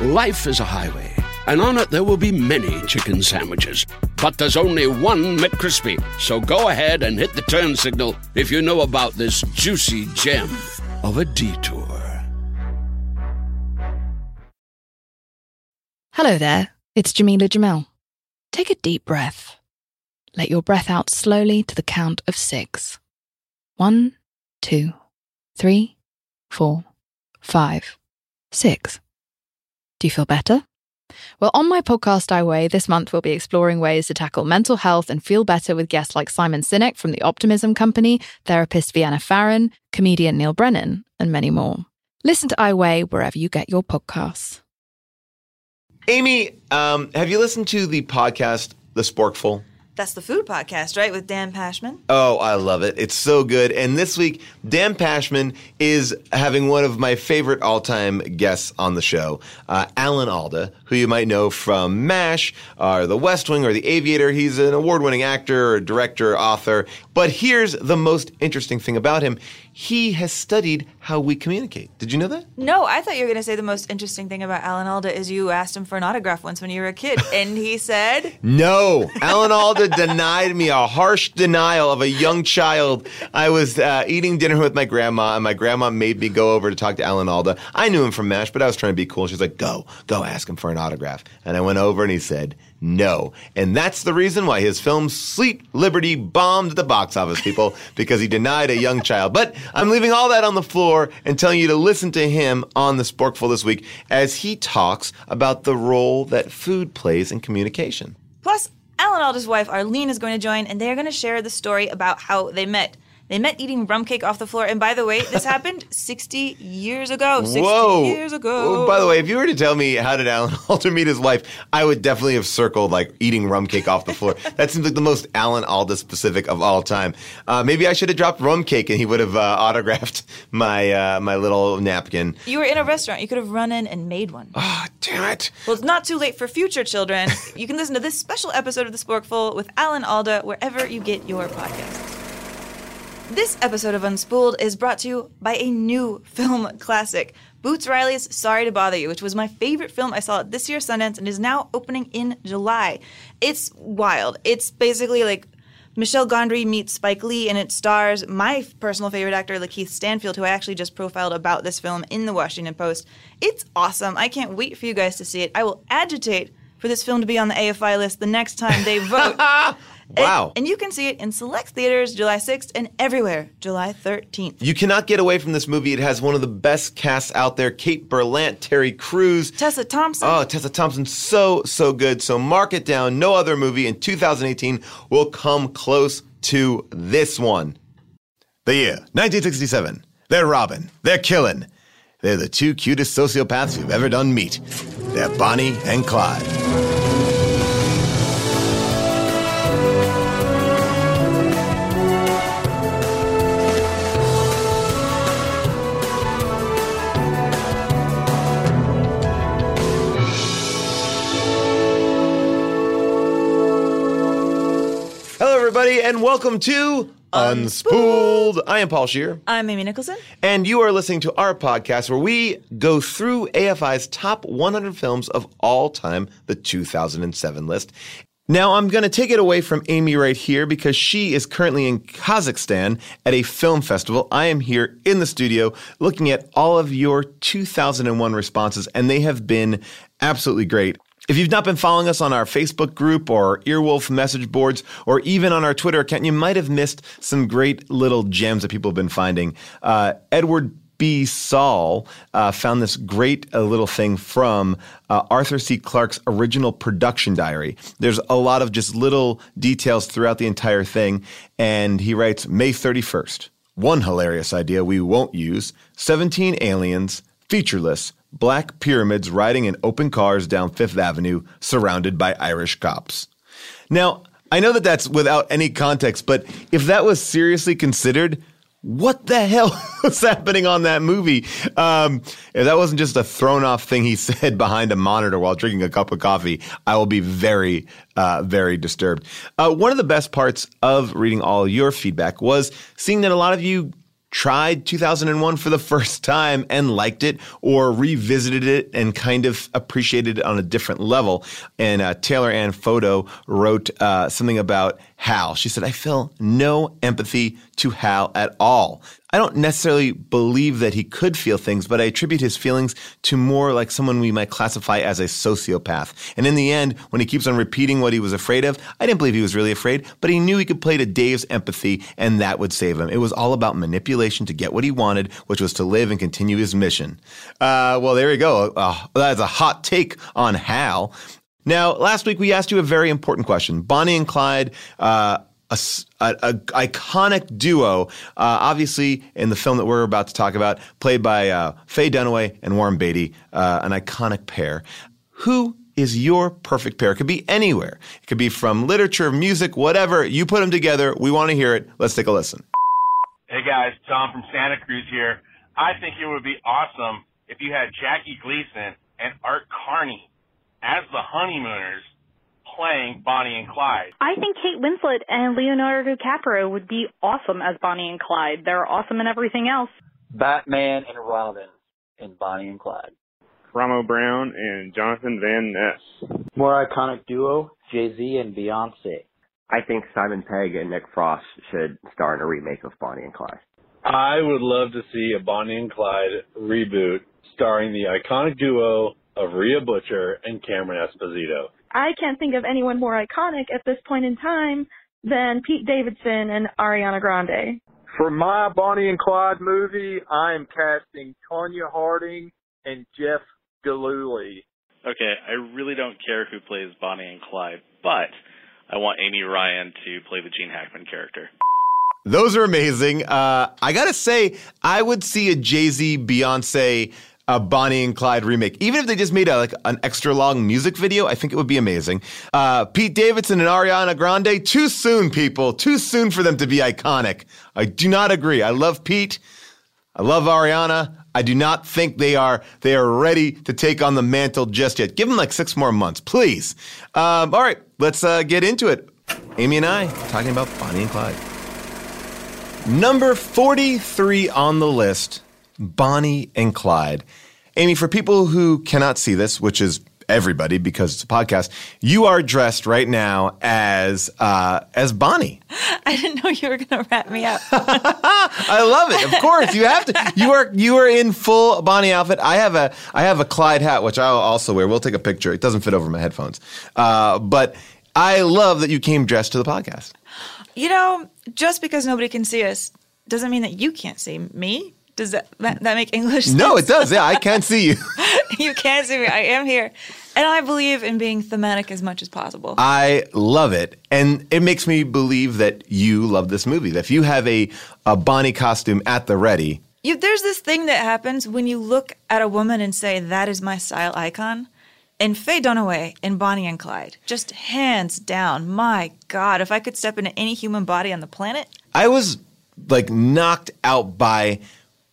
Life is a highway, and on it there will be many chicken sandwiches. But there's only one McCrispy. So go ahead and hit the turn signal if you know about this juicy gem of a detour. Hello there, it's Jamila Jamel. Take a deep breath. Let your breath out slowly to the count of six. One, two, three, four, five, six. Do you feel better? Well, on my podcast, I Weigh, this month we'll be exploring ways to tackle mental health and feel better with guests like Simon Sinek from the Optimism Company, therapist Vienna Pharaon, comedian Neal Brennan, and many more. Listen to I Weigh wherever you get your podcasts. Amy, um, have you listened to the podcast The Sporkful? That's the food podcast, right? With Dan Pashman. Oh, I love it. It's so good. And this week, Dan Pashman is having one of my favorite all time guests on the show, uh, Alan Alda, who you might know from MASH or The West Wing or The Aviator. He's an award winning actor, director, author. But here's the most interesting thing about him he has studied how we communicate. Did you know that? No, I thought you were going to say the most interesting thing about Alan Alda is you asked him for an autograph once when you were a kid, and he said, No. Alan Alda denied me a harsh denial of a young child. I was uh, eating dinner with my grandma, and my grandma made me go over to talk to Alan Alda. I knew him from MASH, but I was trying to be cool. She's like, Go, go ask him for an autograph. And I went over, and he said, no. And that's the reason why his film Sweet Liberty bombed the box office, people, because he denied a young child. But I'm leaving all that on the floor and telling you to listen to him on the Sporkful this week as he talks about the role that food plays in communication. Plus, Alan Alda's wife Arlene is going to join, and they are going to share the story about how they met. They met eating rum cake off the floor. And by the way, this happened 60 years ago. 60 Whoa. years ago. Oh, by the way, if you were to tell me how did Alan Alda meet his wife, I would definitely have circled like eating rum cake off the floor. that seems like the most Alan Alda specific of all time. Uh, maybe I should have dropped rum cake and he would have uh, autographed my uh, my little napkin. You were in a restaurant. You could have run in and made one. Oh, damn it. Well, it's not too late for future children. you can listen to this special episode of The Sporkful with Alan Alda wherever you get your podcasts. This episode of Unspooled is brought to you by a new film classic, Boots Riley's Sorry to Bother You, which was my favorite film I saw at this year's Sundance and is now opening in July. It's wild. It's basically like Michel Gondry meets Spike Lee, and it stars my personal favorite actor, Lakeith Stanfield, who I actually just profiled about this film in the Washington Post. It's awesome. I can't wait for you guys to see it. I will agitate for this film to be on the AFI list the next time they vote. Wow. And, and you can see it in select theaters July 6th and everywhere July 13th. You cannot get away from this movie. It has one of the best casts out there Kate Berlant, Terry Crews. Tessa Thompson. Oh, Tessa Thompson, so, so good. So mark it down. No other movie in 2018 will come close to this one. The year, 1967. They're robbing. They're killing. They're the two cutest sociopaths you've ever done meet. They're Bonnie and Clyde. Everybody, and welcome to Unspooled. I am Paul Scheer. I'm Amy Nicholson. And you are listening to our podcast where we go through AFI's top 100 films of all time, the 2007 list. Now, I'm going to take it away from Amy right here because she is currently in Kazakhstan at a film festival. I am here in the studio looking at all of your 2001 responses, and they have been absolutely great. If you've not been following us on our Facebook group or Earwolf message boards or even on our Twitter account, you might have missed some great little gems that people have been finding. Uh, Edward B. Saul uh, found this great uh, little thing from uh, Arthur C. Clarke's original production diary. There's a lot of just little details throughout the entire thing. And he writes May 31st. One hilarious idea we won't use 17 aliens, featureless, black pyramids riding in open cars down Fifth Avenue, surrounded by Irish cops. Now, I know that that's without any context, but if that was seriously considered, what the hell was happening on that movie? Um, if that wasn't just a thrown off thing he said behind a monitor while drinking a cup of coffee, I will be very, uh, very disturbed. Uh, one of the best parts of reading all your feedback was seeing that a lot of you tried 2001 for the first time and liked it or revisited it and kind of appreciated it on a different level. And uh, Taylor Ann Photo wrote uh, something about Hal. She said, I feel no empathy to Hal at all. I don't necessarily believe that he could feel things, but I attribute his feelings to more like someone we might classify as a sociopath. And in the end, when he keeps on repeating what he was afraid of, I didn't believe he was really afraid, but he knew he could play to Dave's empathy and that would save him. It was all about manipulation to get what he wanted, which was to live and continue his mission. Uh, well, there you go. Uh, that's a hot take on Hal. Now, last week we asked you a very important question. Bonnie and Clyde, uh, a, a, a, iconic duo, uh, obviously in the film that we're about to talk about, played by uh, Faye Dunaway and Warren Beatty, uh, an iconic pair. Who is your perfect pair? It could be anywhere. It could be from literature, music, whatever. You put them together. We want to hear it. Let's take a listen. Hey guys, Tom from Santa Cruz here. I think it would be awesome if you had Jackie Gleason and Art Carney as the honeymooners playing Bonnie and Clyde. I think Kate Winslet and Leonardo DiCaprio would be awesome as Bonnie and Clyde. They're awesome in everything else. Batman and Robin in Bonnie and Clyde. Karamo Brown and Jonathan Van Ness. More iconic duo, Jay-Z and Beyonce. I think Simon Pegg and Nick Frost should star in a remake of Bonnie and Clyde. I would love to see a Bonnie and Clyde reboot starring the iconic duo of Rhea Butcher and Cameron Esposito. I can't think of anyone more iconic at this point in time than Pete Davidson and Ariana Grande. For my Bonnie and Clyde movie, I am casting Tonya Harding and Jeff Gillooly. Okay, I really don't care who plays Bonnie and Clyde, but I want Amy Ryan to play the Gene Hackman character. Those are amazing. Uh, I gotta say, I would see a Jay Z Beyonce a Bonnie and Clyde remake. Even if they just made a, like an extra long music video, I think it would be amazing. Uh, Pete Davidson and Ariana Grande, too soon, people. Too soon for them to be iconic. I do not agree. I love Pete. I love Ariana. I do not think they are they are ready to take on the mantle just yet. Give them like six more months, please. Um, all right, let's uh, get into it. Amy and I talking about Bonnie and Clyde. Number 43 on the list Bonnie and Clyde. Amy, for people who cannot see this, which is everybody because it's a podcast, you are dressed right now as uh, as Bonnie. I didn't know you were going to wrap me up. I love it. Of course, you have to. You are you are in full Bonnie outfit. I have a I have a Clyde hat, which I'll also wear. We'll take a picture. It doesn't fit over my headphones, uh, but I love that you came dressed to the podcast. You know, just because nobody can see us doesn't mean that you can't see me. Does that, that, make English sense? No, it does. Yeah, I can't see you. you can't see me. I am here. And I believe in being thematic as much as possible. I love it. And it makes me believe that you love this movie. That if you have a, a Bonnie costume at the ready. You, there's this thing that happens when you look at a woman and say, that is my style icon. And Faye Dunaway and Bonnie and Clyde, just hands down, my God, if I could step into any human body on the planet. I was like knocked out by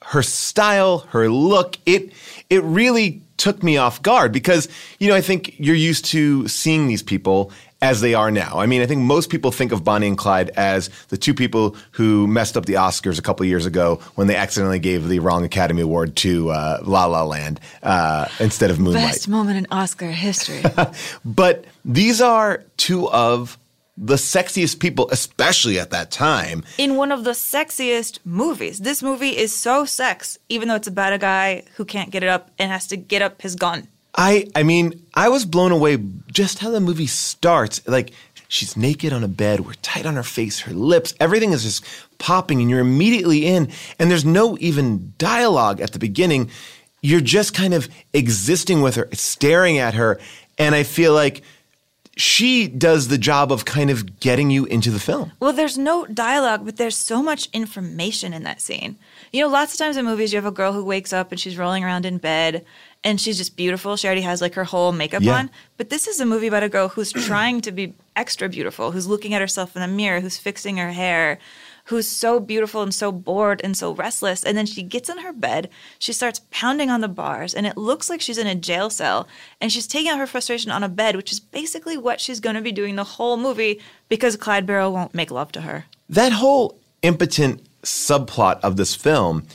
her style, her look, it it really took me off guard because you know I think you're used to seeing these people as they are now. I mean, I think most people think of Bonnie and Clyde as the two people who messed up the Oscars a couple years ago when they accidentally gave the wrong Academy Award to uh, La La Land uh, instead of Moonlight. Best moment in Oscar history. but these are two of the sexiest people, especially at that time. In one of the sexiest movies. This movie is so sex, even though it's about a guy who can't get it up and has to get up his gun. I I mean, I was blown away just how the movie starts. Like she's naked on a bed, we're tight on her face, her lips, everything is just popping and you're immediately in and there's no even dialogue at the beginning. You're just kind of existing with her, staring at her, and I feel like she does the job of kind of getting you into the film. Well, there's no dialogue, but there's so much information in that scene. You know, lots of times in movies, you have a girl who wakes up and she's rolling around in bed and she's just beautiful. She already has like her whole makeup Yeah. on. But this is a movie about a girl who's trying to be extra beautiful, who's looking at herself in the mirror, who's fixing her hair, who's so beautiful and so bored and so restless. And then she gets in her bed, she starts pounding on the bars, and it looks like she's in a jail cell. And she's taking out her frustration on a bed, which is basically what she's going to be doing the whole movie because Clyde Barrow won't make love to her. That whole impotent subplot of this film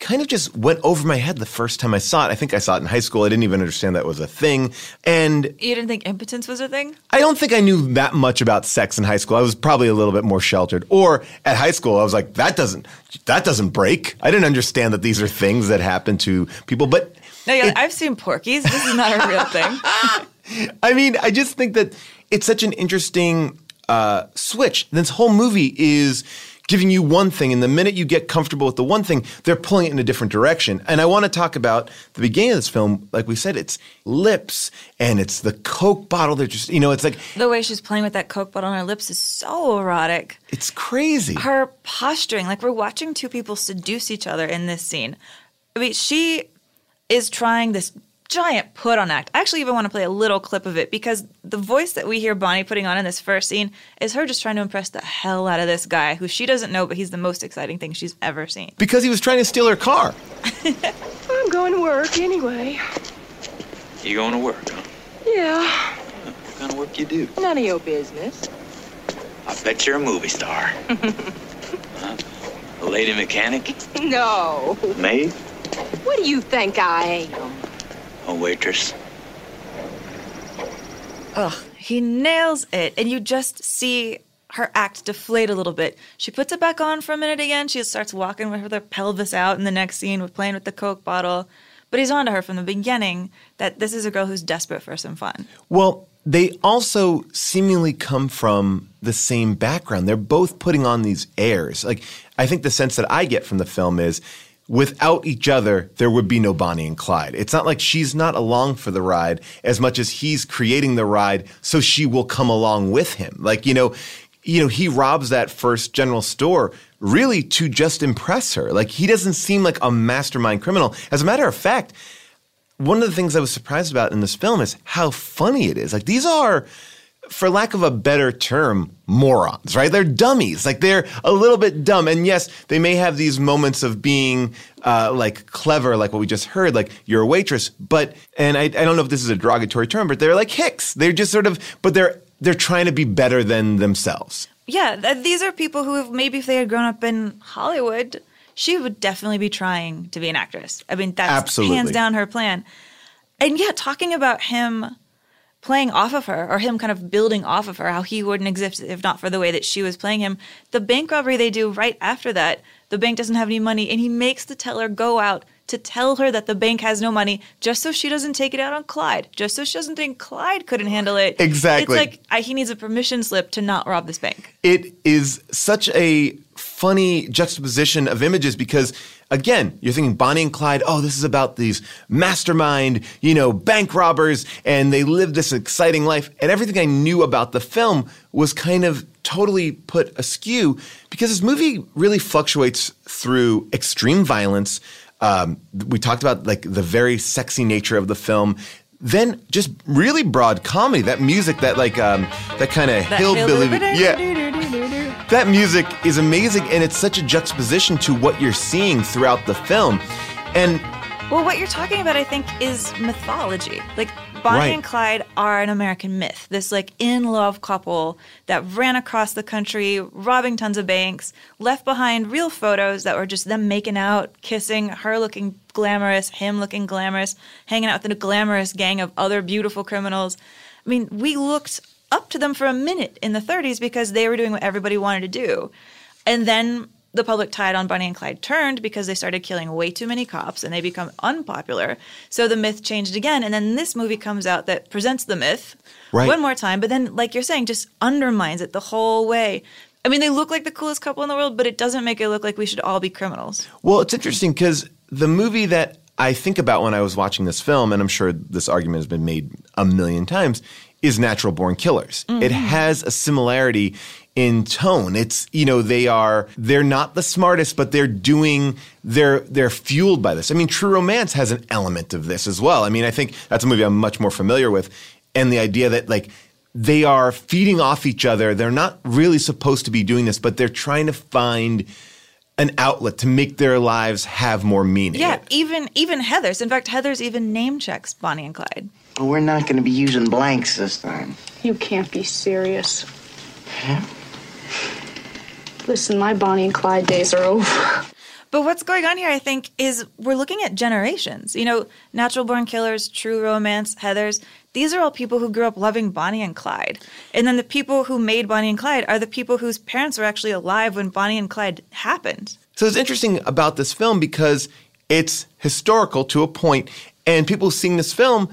kind of just went over my head the first time I saw it. I think I saw it in high school. I didn't even understand that was a thing. And You didn't think impotence was a thing? I don't think I knew that much about sex in high school. I was probably a little bit more sheltered. Or at high school, I was like, that doesn't that doesn't break. I didn't understand that these are things that happen to people. But No, yeah, I've seen Porky's. This is not a real thing. I mean, I just think that it's such an interesting uh, switch. This whole movie is giving you one thing, and the minute you get comfortable with the one thing, they're pulling it in a different direction. And I want to talk about the beginning of this film. Like we said, it's lips and it's the Coke bottle. They're just, you know, it's like The way she's playing with that Coke bottle on her lips is so erotic. it's crazy. Her posturing, like we're watching two people seduce each other in this scene. I mean, she is trying this giant put on act. I actually even want to play a little clip of it because the voice that we hear Bonnie putting on in this first scene is her just trying to impress the hell out of this guy who she doesn't know, but he's the most exciting thing she's ever seen. Because he was trying to steal her car. I'm going to work anyway. You going to work, huh? Yeah, What kind of work you do? none of your business. I bet you're a movie star. huh? A lady mechanic? No. Maid? What do you think I am? A waitress? Ugh, he nails it. And you just see her act deflate a little bit. She puts it back on for a minute again. She starts walking with her pelvis out in the next scene with playing with the Coke bottle. But he's on to her from the beginning that this is a girl who's desperate for some fun. Well, they also seemingly come from the same background. They're both putting on these airs. Like, I think the sense that I get from the film is without each other, there would be no Bonnie and Clyde. It's not like she's not along for the ride as much as he's creating the ride so she will come along with him. Like, you know, you know, he robs that first general store really to just impress her. Like, he doesn't seem like a mastermind criminal. As a matter of fact, one of the things I was surprised about in this film is how funny it is. Like these are, for lack of a better term, morons, right? They're dummies. Like they're a little bit dumb. And yes, they may have these moments of being uh, like clever, like what we just heard, like you're a waitress. But and I, I don't know if this is a derogatory term, but they're like hicks. They're just sort of, but they're they're trying to be better than themselves. Yeah, th- these are people who, have, maybe if they had grown up in Hollywood, she would definitely be trying to be an actress. I mean, that's Absolutely. hands down her plan. And yeah, talking about him playing off of her or him kind of building off of her, how he wouldn't exist if not for the way that she was playing him. The bank robbery they do right after that, the bank doesn't have any money, and he makes the teller go out to tell her that the bank has no money just so she doesn't take it out on Clyde, just so she doesn't think Clyde couldn't handle it. Exactly. It's like I, he needs a permission slip to not rob this bank. it is such a funny juxtaposition of images because again you're thinking bonnie and clyde oh this is about these mastermind you know bank robbers and they live this exciting life. And everything i knew about the film was kind of totally put askew because this movie really fluctuates through extreme violence. Um, we talked about like the very sexy nature of the film. Then just really broad comedy that music that like um, that kind of hillbilly yeah that music is amazing and it's such a juxtaposition to what you're seeing throughout the film and Well, what you're talking about, I think, is mythology. Like Bonnie Right. and Clyde are an American myth. This like in love couple that ran across the country, robbing tons of banks, left behind real photos that were just them making out, kissing, her looking glamorous, him looking glamorous, hanging out with a glamorous gang of other beautiful criminals. I mean, we looked up to them for a minute in the 30s because they were doing what everybody wanted to do. And then the public tide on Bonnie and Clyde turned because they started killing way too many cops and they become unpopular. So the myth changed again. And then this movie comes out that presents the myth Right. one more time, but then, like you're saying, just undermines it the whole way. I mean, they look like the coolest couple in the world, but it doesn't make it look like we should all be criminals. well it's interesting because the movie that i think about when i was watching this film and i'm sure this argument has been made a million times is natural born killers it Mhm. has a similarity in tone. It's you know they are they're not the smartest, but they're doing they're they're fueled by this. I mean, True Romance has an element of this as well. I mean, I think that's a movie I'm much more familiar with, and the idea that like they are feeding off each other. They're not really supposed to be doing this, but they're trying to find an outlet to make their lives have more meaning. Yeah, even even Heathers. In fact, Heathers even name checks Bonnie and Clyde. Well, we're not going to be using blanks this time. You can't be serious. Yeah. Listen, my Bonnie and Clyde days are over. But what's going on here, I think, is we're looking at generations. You know, Natural Born Killers, True Romance, Heathers. These are all people who grew up loving Bonnie and Clyde. And then the people who made Bonnie and Clyde are the people whose parents were actually alive when Bonnie and Clyde happened. So it's interesting about this film because it's historical to a point, and people seeing this film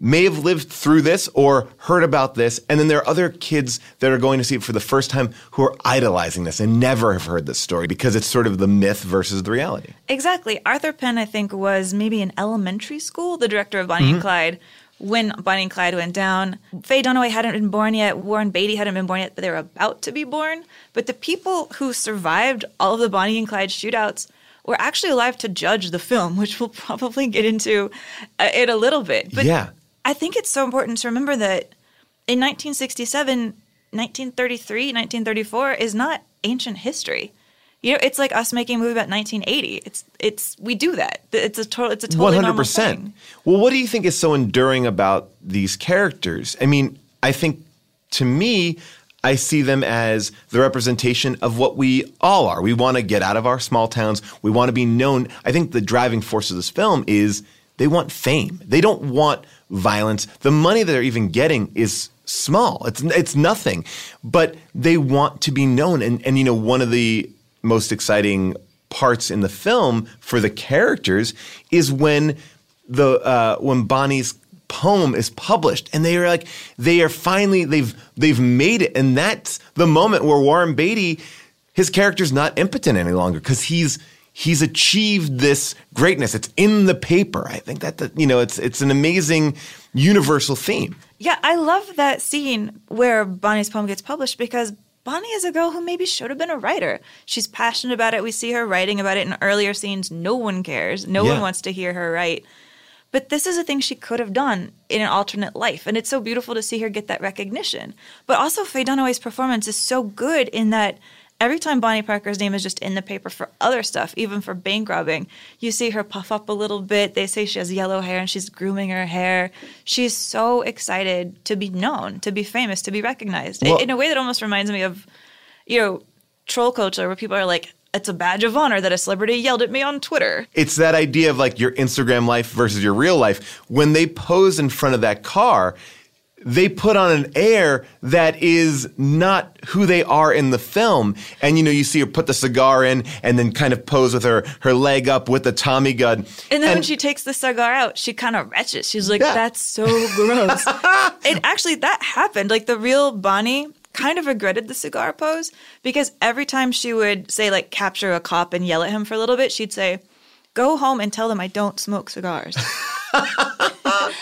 may have lived through this or heard about this, and then there are other kids that are going to see it for the first time who are idolizing this and never have heard this story because it's sort of the myth versus the reality. Exactly. Arthur Penn, I think, was maybe in elementary school, the director of Bonnie and Mhm. Clyde, when Bonnie and Clyde went down. Faye Dunaway hadn't been born yet. Warren Beatty hadn't been born yet, but they were about to be born. But the people who survived all of the Bonnie and Clyde shootouts were actually alive to judge the film, which we'll probably get into uh, in a little bit. But yeah. I think it's so important to remember that in 1967, 1933, 1934 is not ancient history. You know, it's like us making a movie about 1980. It's it's we do that. It's a total. It's a totally normal hundred percent. thing. Well, what do you think is so enduring about these characters? I mean, I think to me, I see them as the representation of what we all are. We want to get out of our small towns. We want to be known. I think the driving force of this film is they want fame. They don't want violence. The money that they're even getting is small. It's it's nothing. But they want to be known. And and you know, one of the most exciting parts in the film for the characters is when the uh, when Bonnie's poem is published and they are like they are finally they've they've made it and that's the moment where Warren Beatty his character's not impotent any longer because he's he's achieved this greatness it's in the paper i think that, that you know it's it's an amazing universal theme Yeah, I love that scene where Bonnie's poem gets published because Bonnie is a girl who maybe should have been a writer. She's passionate about it. We see her writing about it in earlier scenes. No one cares. No Yeah. one wants to hear her write. But this is a thing she could have done in an alternate life. And it's so beautiful to see her get that recognition. But also, Faye Dunaway's performance is so good in that every time Bonnie Parker's name is just in the paper for other stuff, even for bank robbing, you see her puff up a little bit. They say she has yellow hair and she's grooming her hair. She's so excited to be known, to be famous, to be recognized Well- in a way that almost reminds me of, you know, troll culture where people are like, it's a badge of honor that a celebrity yelled at me on Twitter. it's that idea of like your Instagram life versus your real life. When they pose in front of that car, they put on an air that is not who they are in the film. And you know, you see her put the cigar in and then kind of pose with her her leg up with the Tommy gun. And then when she takes the cigar out, she kind of retches. She's like, "That's so gross." and actually, that happened. Like the real Bonnie kind of regretted the cigar pose because every time she would say like capture a cop and yell at him for a little bit, she'd say, "Go home and tell them I don't smoke cigars."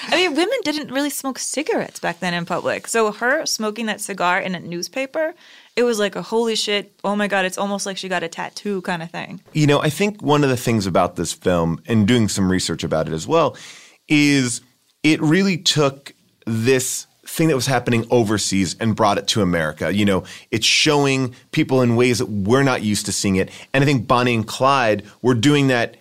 I mean, women didn't really smoke cigarettes back then in public. So her smoking that cigar in a newspaper, it was like a holy shit, oh my god, it's almost like she got a tattoo kind of thing. You know, I think one of the things about this film and doing some research about it as well is it really took this thing that was happening overseas and brought it to America. You know, it's showing people in ways that we're not used to seeing it. And I think Bonnie and Clyde were doing that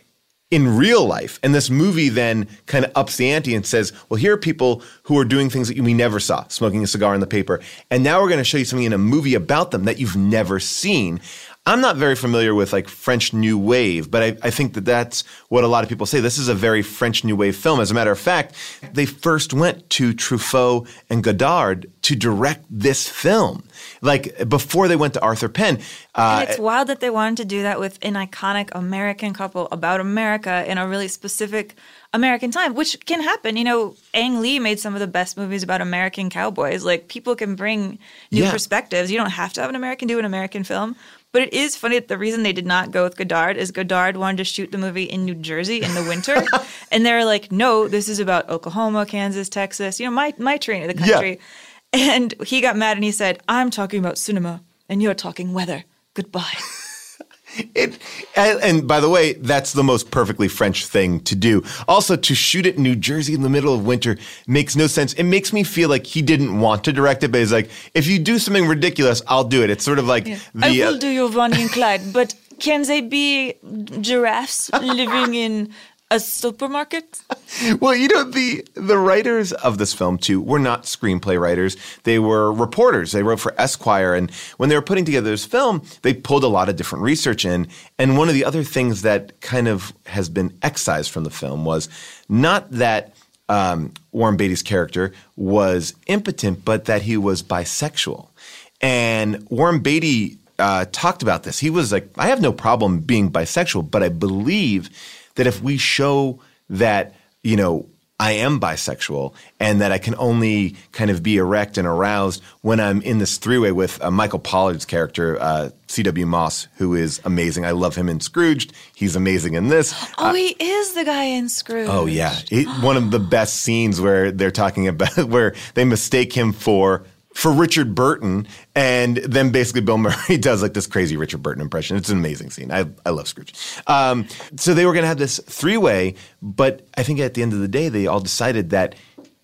in real life. And this movie then kind of ups the ante and says, well, here are people who are doing things that we never saw, smoking a cigar in the paper. And now we're going to show you something in a movie about them that you've never seen. I'm not very familiar with like French New Wave, but I, I think that that's what a lot of people say. This is a very French New Wave film. As a matter of fact, they first went to Truffaut and Godard to direct this film. Like before they went to Arthur Penn. Uh, and it's wild that they wanted to do that with an iconic American couple about America in a really specific American time, which can happen. You know, Ang Lee made some of the best movies about American cowboys. Like people can bring new Yeah. perspectives. You don't have to have an American do an American film. But it is funny that the reason they did not go with Godard is Godard wanted to shoot the movie in New Jersey in the winter. and they're like, no, this is about Oklahoma, Kansas, Texas, you know, my, my terrain of the Yeah. country. And he got mad and he said, I'm talking about cinema. and you're talking weather. Goodbye. It and, and by the way, that's the most perfectly French thing to do. Also, to shoot it in New Jersey in the middle of winter makes no sense. It makes me feel like he didn't want to direct it, but he's like, if you do something ridiculous, I'll do it. It's sort of like the I will uh, do your Bonnie and Clyde, but can they be giraffes living in a supermarket? well, you know, the the writers of this film too were not screenplay writers. They were reporters. They wrote for Esquire, and when they were putting together this film, they pulled a lot of different research in. And one of the other things that kind of has been excised from the film was not that um, Warren Beatty's character was impotent, but that he was bisexual. And Warren Beatty uh, talked about this. He was like, I have no problem being bisexual, but I believe that if we show that, you know, I am bisexual and that I can only kind of be erect and aroused when I'm in this three way with uh, Michael Pollard's character, uh, C.W. Moss, who is amazing. I love him in Scrooged. He's amazing in this. Oh, he is the guy in Scrooge. Oh yeah, It- one of the best scenes where they're talking about where they mistake him for for Richard Burton, and then basically Bill Murray does like this crazy Richard Burton impression. It's an amazing scene. I I love Scrooge. Um, so they were going to have this three way, but I think at the end of the day, they all decided that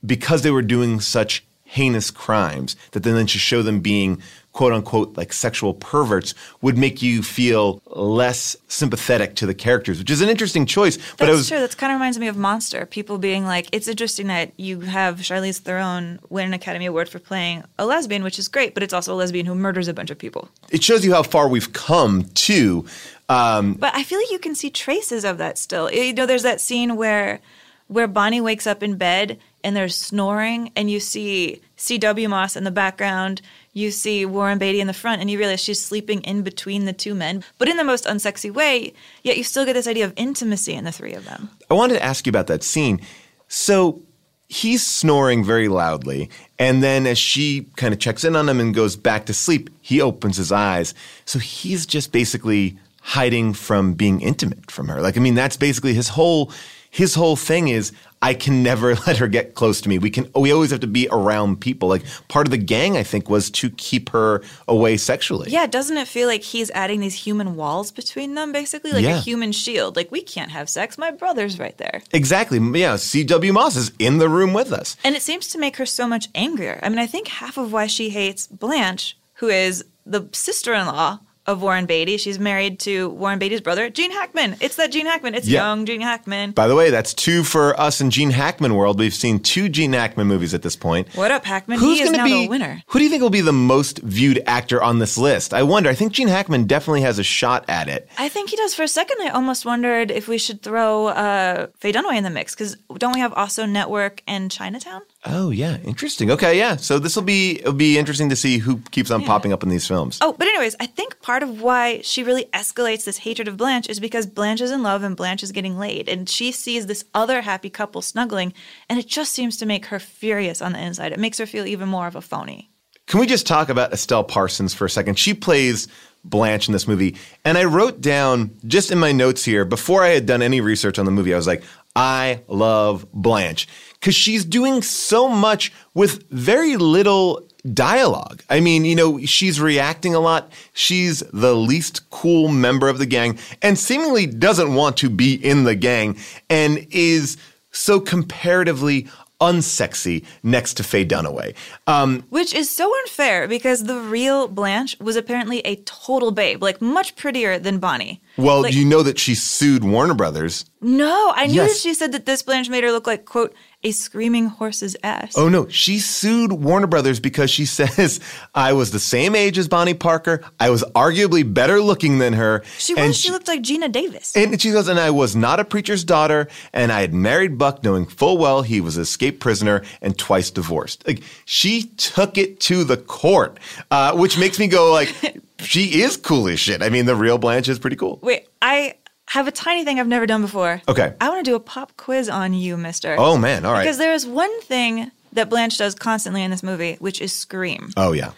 because they were doing such heinous crimes, that then to show them being quote unquote like sexual perverts would make you feel less sympathetic to the characters, which is an interesting choice. but That's it was true. That kind of reminds me of Monster. People being like, it's interesting that you have Charlize Theron win an Academy Award for playing a lesbian, which is great, but it's also a lesbian who murders a bunch of people. it shows you how far we've come to. Um, But I feel like you can see traces of that still. You know, there's that scene where where Bonnie wakes up in bed and there's snoring, and you see C.W. Moss in the background. You see Warren Beatty in the front, and you realize she's sleeping in between the two men, but in the most unsexy way. Yet you still get this idea of intimacy in the three of them. I wanted to ask you about that scene. So he's snoring very loudly, and then as she kind of checks in on him and goes back to sleep, he opens his eyes. So he's just basically hiding from being intimate from her. Like I mean, that's basically his whole his whole thing is I can never let her get close to me. We can we always have to be around people. Like part of the gang I think was to keep her away sexually. Yeah, doesn't it feel like he's adding these human walls between them, basically? Like Yeah. a human shield. Like, we can't have sex. My brother's right there. Exactly. Yeah, C.W. Moss is in the room with us. And it seems to make her so much angrier. I mean, I think half of why she hates Blanche, who is the sister in law of Warren Beatty, she's married to Warren Beatty's brother, Gene Hackman. It's that Gene Hackman. It's Yeah. young Gene Hackman. By the way, that's two for us in Gene Hackman world. We've seen two Gene Hackman movies at this point. What up, Hackman? Who's he is gonna now be the winner. Who do you think will be the most viewed actor on this list? I wonder. I think Gene Hackman definitely has a shot at it. I think he does. For a second, I almost wondered if we should throw uh, Faye Dunaway in the mix because don't we have also Network and Chinatown? Oh yeah, interesting. Okay, yeah. So this will be it'll be interesting to see who keeps on popping up in these films. Oh, but anyways, I think part of why she really escalates this hatred of Blanche is because Blanche is in love and Blanche is getting laid, and she sees this other happy couple snuggling, and it just seems to make her furious on the inside. It makes her feel even more of a phony. Can we just talk about Estelle Parsons for a second? She plays Blanche in this movie. And I wrote down just in my notes here, before I had done any research on the movie, I was like, I love Blanche. Because she's doing so much with very little dialogue. I mean, you know, she's reacting a lot. She's the least cool member of the gang and seemingly doesn't want to be in the gang and is so comparatively unsexy next to Faye Dunaway. Um, Which is so unfair because the real Blanche was apparently a total babe, like much prettier than Bonnie. well, Like- you know that she sued Warner Brothers. No, I knew Yes. that she said that this Blanche made her look like, quote, a screaming horse's ass. Oh no, she sued Warner Brothers because she says I was the same age as Bonnie Parker. I was arguably better looking than her. She was, and she looked like Geena Davis. And she goes, and I was not a preacher's daughter, and I had married Buck knowing full well he was an escaped prisoner and twice divorced. Like she took it to the court, uh, which makes me go like, she is cool as shit. I mean, the real Blanche is pretty cool. Wait, I have a tiny thing I've never done before. Okay. I want to do a pop quiz on you, mister. Oh, man. All right. Because there is one thing that Blanche does constantly in this movie, which is scream. Oh yeah.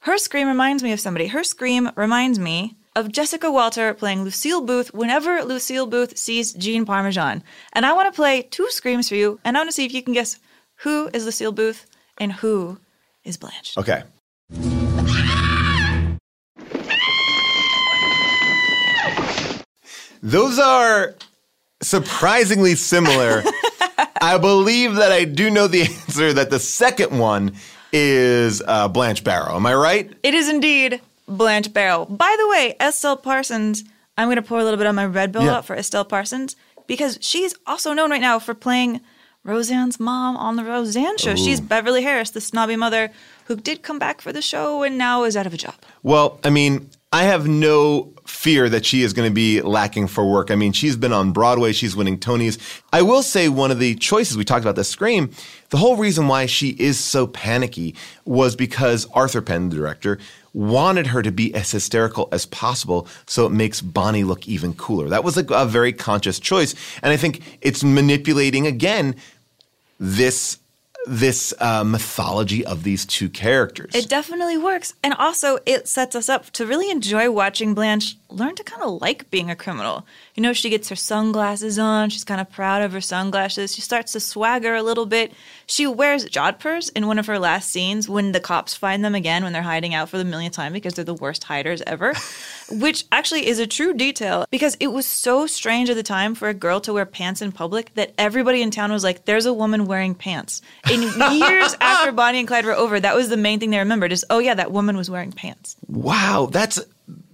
Her scream reminds me of somebody. Her scream reminds me of Jessica Walter playing Lucille Bluth whenever Lucille Bluth sees Gene Parmesan. And I want to play two screams for you, and I want to see if you can guess who is Lucille Bluth and who is Blanche. Okay. Those are surprisingly similar. I believe that I do know the answer that the second one is uh, Blanche Barrow. Am I right? It is indeed Blanche Barrow. By the way, Estelle Parsons, I'm going to pour a little bit on my Red Bull Yeah. out for Estelle Parsons because she's also known right now for playing Roseanne's mom on the Roseanne show. Ooh. She's Beverly Harris, the snobby mother who did come back for the show and now is out of a job. Well, I mean, I have no fear that she is going to be lacking for work. I mean, she's been on Broadway, she's winning Tonys. I will say one of the choices we talked about the Scream, the whole reason why she is so panicky was because Arthur Penn, the director, wanted her to be as hysterical as possible so it makes Bonnie look even cooler. That was a, a very conscious choice. And I think it's manipulating again this this uh, mythology of these two characters. It definitely works. And also, it sets us up to really enjoy watching Blanche learn to kind of like being a criminal. You know, she gets her sunglasses on. She's kind of proud of her sunglasses. She starts to swagger a little bit. She wears jodhpurs in one of her last scenes when the cops find them again when they're hiding out for the millionth time because they're the worst hiders ever, which actually is a true detail because it was so strange at the time for a girl to wear pants in public that everybody in town was like, there's a woman wearing pants. And years after Bonnie and Clyde were over, that was the main thing they remembered is, oh yeah, that woman was wearing pants. Wow, that's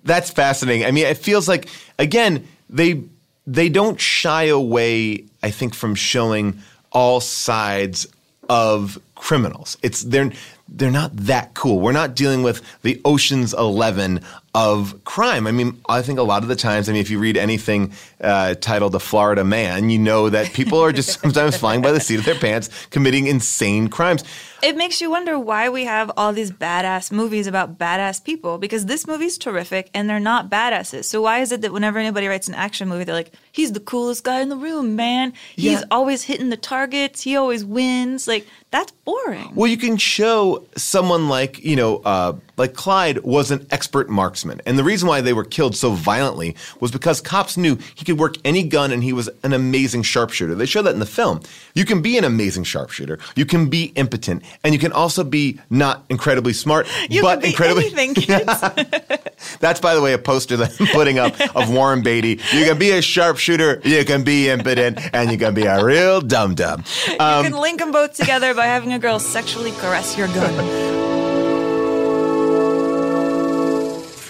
that's fascinating. I mean, it feels like again they they don't shy away. I think from showing all sides of criminals. It's they're they're not that cool. We're not dealing with the Ocean's Eleven of crime. I mean, I think a lot of the times, I mean, if you read anything uh, titled "The Florida Man," you know that people are just sometimes flying by the seat of their pants, committing insane crimes. It makes you wonder why we have all these badass movies about badass people because this movie's terrific and they're not badasses. So why is it that whenever anybody writes an action movie, they're like, he's the coolest guy in the room, man. He's Yeah. always hitting the targets. He always wins. Like, that's boring. Well, you can show someone like, you know, uh, like Clyde was an expert marksman. And the reason why they were killed so violently was because cops knew he could work any gun and he was an amazing sharpshooter. They show that in the film. You can be an amazing sharpshooter, you can be impotent, and you can also be not incredibly smart, You but incredibly. anything, kids. That's, by the way, a poster that I'm putting up of Warren Beatty. You can be a sharpshooter, you can be impotent, and you can be a real dum dum. you can um, link them both together by having a girl sexually caress your gun.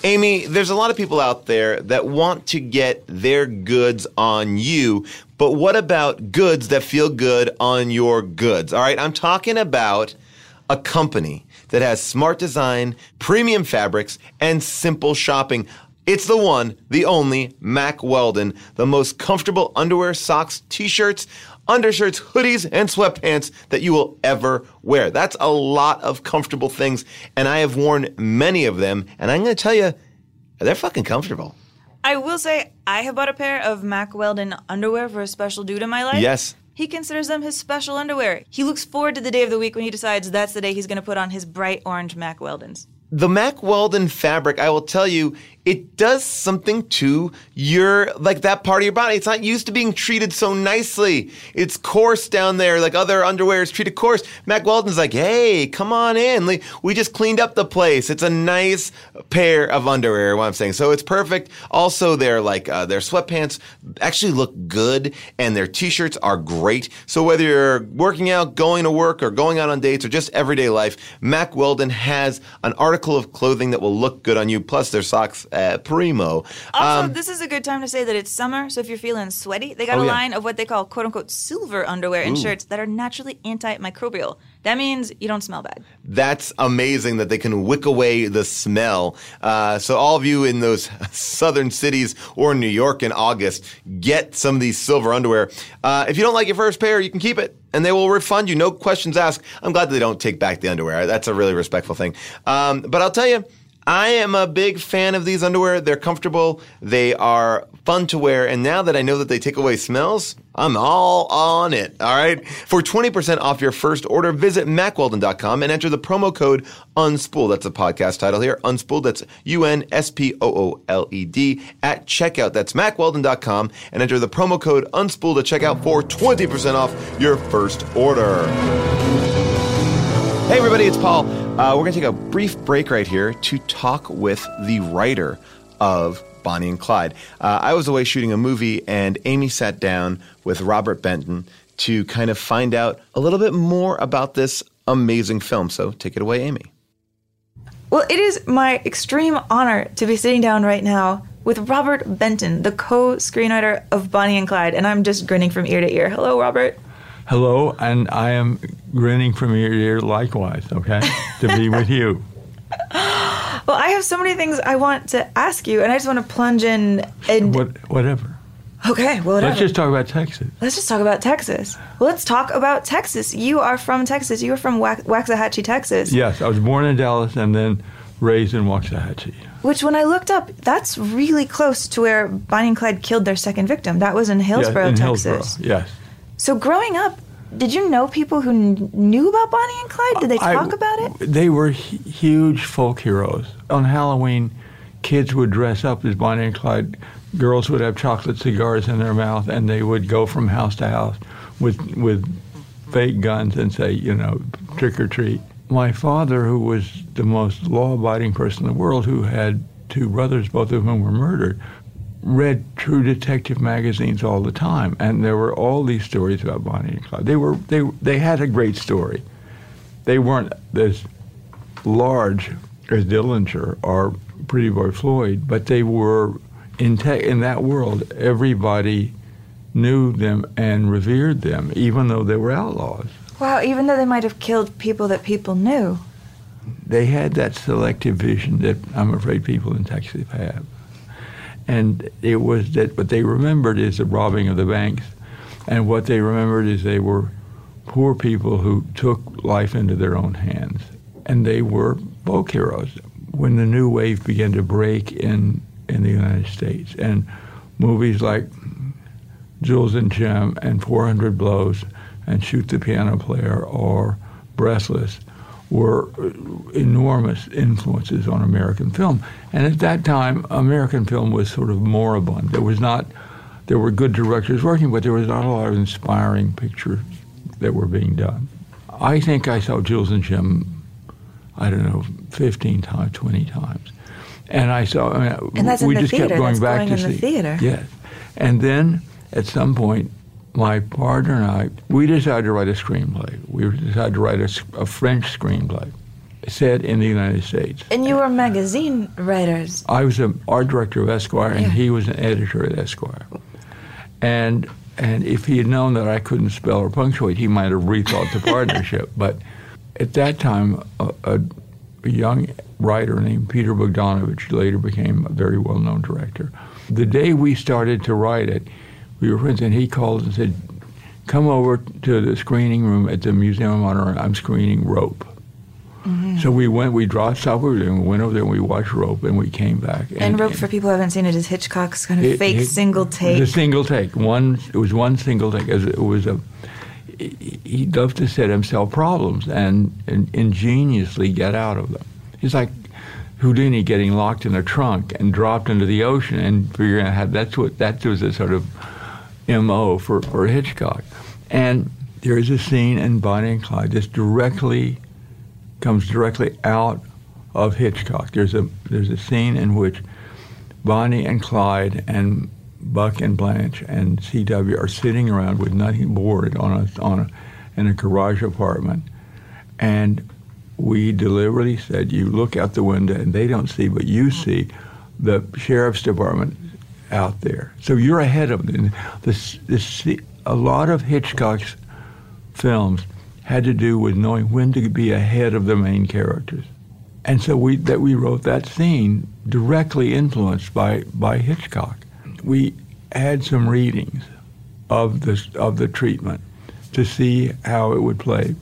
Amy, there's a lot of people out there that want to get their goods on you, but what about goods that feel good on your goods? All right, I'm talking about a company that has smart design, premium fabrics, and simple shopping. It's the one, the only Mack Weldon, the most comfortable underwear, socks, t-shirts, undershirts, hoodies, and sweatpants that you will ever wear. That's a lot of comfortable things, and I have worn many of them, and I'm going to tell you, they're fucking comfortable. I will say, I have bought a pair of Mack Weldon underwear for a special dude in my life. Yes. He considers them his special underwear. He looks forward to the day of the week when he decides that's the day he's going to put on his bright orange Mack Weldons. The Mack Weldon fabric, I will tell you, it does something to your, like that part of your body. It's not used to being treated so nicely. It's coarse down there, like other underwear is treated coarse. Mack Weldon's like, hey, come on in. Like, we just cleaned up the place. It's a nice pair of underwear, what I'm saying. So it's perfect. Also, their like, uh, their sweatpants actually look good and their t-shirts are great. So whether you're working out, going to work, or going out on dates, or just everyday life, Mack Weldon has an article of clothing that will look good on you. Plus, their socks, uh, primo. Also, Um, this is a good time to say that it's summer, so if you're feeling sweaty, they got Oh, a yeah. line of what they call quote unquote silver underwear and Ooh. shirts that are naturally antimicrobial. That means you don't smell bad. That's amazing that they can wick away the smell. Uh, so, all of you in those southern cities or New York in August, get some of these silver underwear. Uh, if you don't like your first pair, you can keep it and they will refund you. No questions asked. I'm glad that they don't take back the underwear. That's a really respectful thing. Um, but I'll tell you, I am a big fan of these underwear. They're comfortable, they are fun to wear, and now that I know that they take away smells, I'm all on it. All right. For 20% off your first order, visit mackweldon.com and enter the promo code UNSPOOLED. That's a podcast title here. Unspooled. That's U N S P O O L E D at checkout. That's mackweldon.com and enter the promo code UNSPOOLED at checkout for 20% off your first order. Hey, everybody, it's Paul. Uh, we're going to take a brief break right here to talk with the writer of Bonnie and Clyde. Uh, I was away shooting a movie, and Amy sat down with Robert Benton to kind of find out a little bit more about this amazing film. So take it away, Amy. Well, it is my extreme honor to be sitting down right now with Robert Benton, the co screenwriter of Bonnie and Clyde, and I'm just grinning from ear to ear. Hello, Robert. Hello, and I am grinning from ear to ear likewise, okay, to be with you. Well, I have so many things I want to ask you, and I just want to plunge in and. What, whatever. Okay, well, whatever. Let's just talk about Texas. Let's just talk about Texas. Well, let's talk about Texas. You are from Texas. You are from Wax- Waxahachie, Texas. Yes, I was born in Dallas and then raised in Waxahachie. Which, when I looked up, that's really close to where Bonnie and Clyde killed their second victim. That was in Hillsboro, yes, in Texas. Hillsboro, yes. So, growing up, did you know people who kn- knew about Bonnie and Clyde? Did they I- talk about it? They were hu- huge folk heroes. On Halloween, kids would dress up as Bonnie and Clyde. Girls would have chocolate cigars in their mouth, and they would go from house to house with with fake guns and say, you know, trick or treat. My father, who was the most law-abiding person in the world, who had two brothers, both of whom were murdered, read True Detective magazines all the time, and there were all these stories about Bonnie and Clyde. They were they they had a great story. They weren't as large as Dillinger or Pretty Boy Floyd, but they were in te- in that world. Everybody knew them and revered them, even though they were outlaws. Wow, even though they might have killed people that people knew. They had that selective vision that I'm afraid people in Texas have. And it was that what they remembered is the robbing of the banks. And what they remembered is they were poor people who took life into their own hands. And they were folk heroes. When the new wave began to break in, in the United States, and movies like Jules and Jim and 400 Blows and Shoot the Piano Player or Breathless were enormous influences on American film. And at that time, American film was sort of moribund. There was not, there were good directors working, but there was not a lot of inspiring pictures that were being done. I think I saw Jules and Jim, I don't know, 15 times, 20 times. And I saw, I mean, And that's in we the just theater. kept going That's back going to in the theater. Yes. And then at some point, my partner and I, we decided to write a screenplay. We decided to write a French screenplay set in the United States. And you were magazine writers. I was an art director of Esquire, and he was an editor at Esquire. And and if he had known that I couldn't spell or punctuate, he might have rethought the partnership. But at that time, a, a, a young writer named Peter Bogdanovich later became a very well-known director. The day we started to write it, we were friends, and he called and said, "Come over to the screening room at the Museum of Modern Art. I'm screening Rope." Mm-hmm. So we went, we dropped stop we we went over there and we watched Rope, and we came back. And, Rope, for people who haven't seen it, is Hitchcock's kind of It- fake it- single take. The single take. One. It was one single take. It was a. he- He loved to set himself problems and, and ingeniously get out of them. He's like Houdini getting locked in a trunk and dropped into the ocean and figuring out how that's what that was a sort of mo for for Hitchcock. And there is a scene in Bonnie and Clyde that's directly comes directly out of Hitchcock. There's a there's a scene in which Bonnie and Clyde and Buck and Blanche and C.W. are sitting around with nothing bored on a on a in a garage apartment, and we deliberately said, "You look out the window, and they don't see, but you see the sheriff's department out there. So you're ahead of them." This this a lot of Hitchcock's films had to do with knowing when to be ahead of the main characters. And so we that we wrote that scene directly influenced by by Hitchcock. We had some readings of the of the treatment to see how it would play.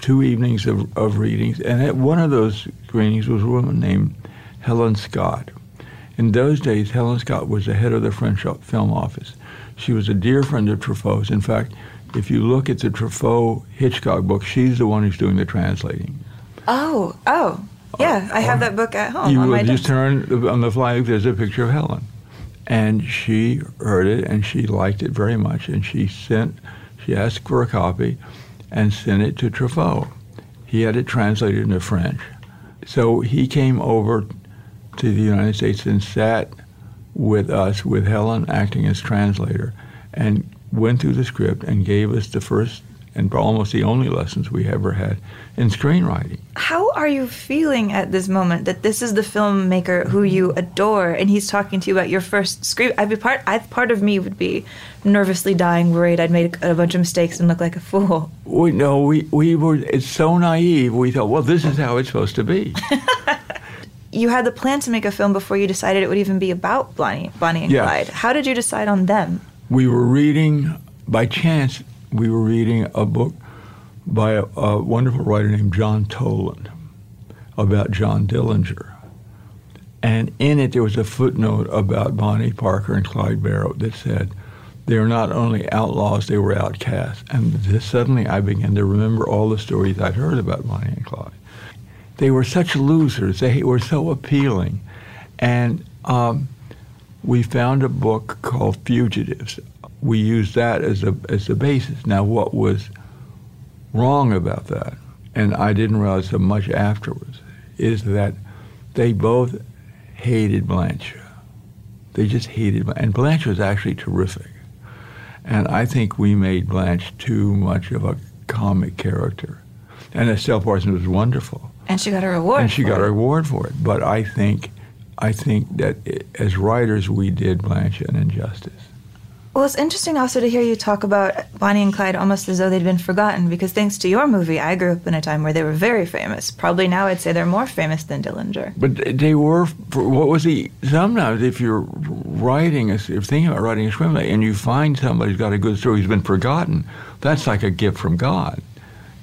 Two evenings of, of readings, and at one of those screenings was a woman named Helen Scott. In those days, Helen Scott was the head of the French film office. She was a dear friend of Truffaut's. In fact, if you look at the Truffaut Hitchcock book, she's the one who's doing the translating. Oh, oh, yeah. I have that book at home you will just turn on the flag. There's a picture of Helen, and she heard it and she liked it very much, and she sent, she asked for a copy, and sent it to Truffaut. He had it translated into French, so he came over to the United States and sat with us, with Helen acting as translator, and went through the script and gave us the first and almost the only lessons we ever had in screenwriting. How are you feeling at this moment that this is the filmmaker who you adore and he's talking to you about your first script? I'd be part I part of me would be nervously dying, worried I'd made a bunch of mistakes and look like a fool. We no, we, we were it's so naive. We thought, well, this is how it's supposed to be. You had the plan to make a film before you decided it would even be about Bonnie, Bonnie and Yes. Clyde. How did you decide on them? we were reading by chance we were reading a book by a, a wonderful writer named john toland about john dillinger and in it there was a footnote about bonnie parker and clyde barrow that said they were not only outlaws they were outcasts and this, suddenly i began to remember all the stories i'd heard about bonnie and clyde they were such losers they were so appealing and um, we found a book called Fugitives. We used that as a as the basis. Now, what was wrong about that, and I didn't realize so much afterwards, is that they both hated Blanche. They just hated, and Blanche was actually terrific. And I think we made Blanche too much of a comic character. And Estelle Parsons was wonderful And she got a reward. and she for got it. a reward for it. But I think, I think that i as writers, we did Blanche an injustice. Well, it's interesting also to hear you talk about Bonnie and Clyde almost as though they'd been forgotten, because thanks to your movie, I grew up in a time where they were very famous. Probably now I'd say they're more famous than Dillinger. But they were. For, what was the? Sometimes, if you're writing, a, if you're thinking about writing a screenplay, and you find somebody who's got a good story who's been forgotten, that's like a gift from God.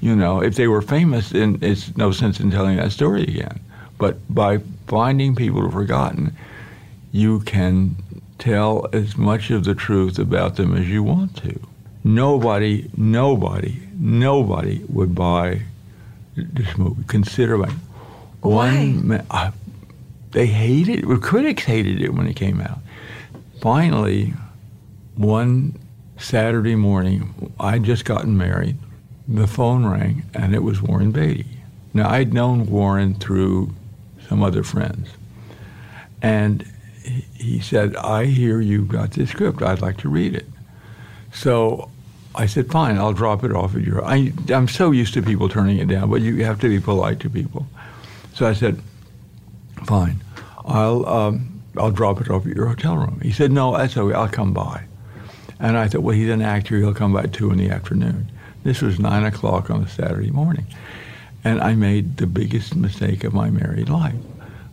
You know, if they were famous, then it's no sense in telling that story again. But by finding people who are forgotten, you can tell as much of the truth about them as you want to. Nobody, nobody, nobody would buy this movie. Consider it. One, ma- uh, they hated it. Critics hated it when it came out. Finally, one Saturday morning, I'd just gotten married. The phone rang, and it was Warren Beatty. Now, I'd known Warren through some other friends. And he- said, I hear you've got this script. I'd like to read it. So I said, fine, I'll drop it off at your. I, I'm so used to people turning it down, but you have to be polite to people. So I said, fine, I'll um, I'll drop it off at your hotel room. He said, no, that's okay. I'll come by. And I thought, well, he's an actor. He'll come by at two in the afternoon. This was nine o'clock on a Saturday morning, and I made the biggest mistake of my married life.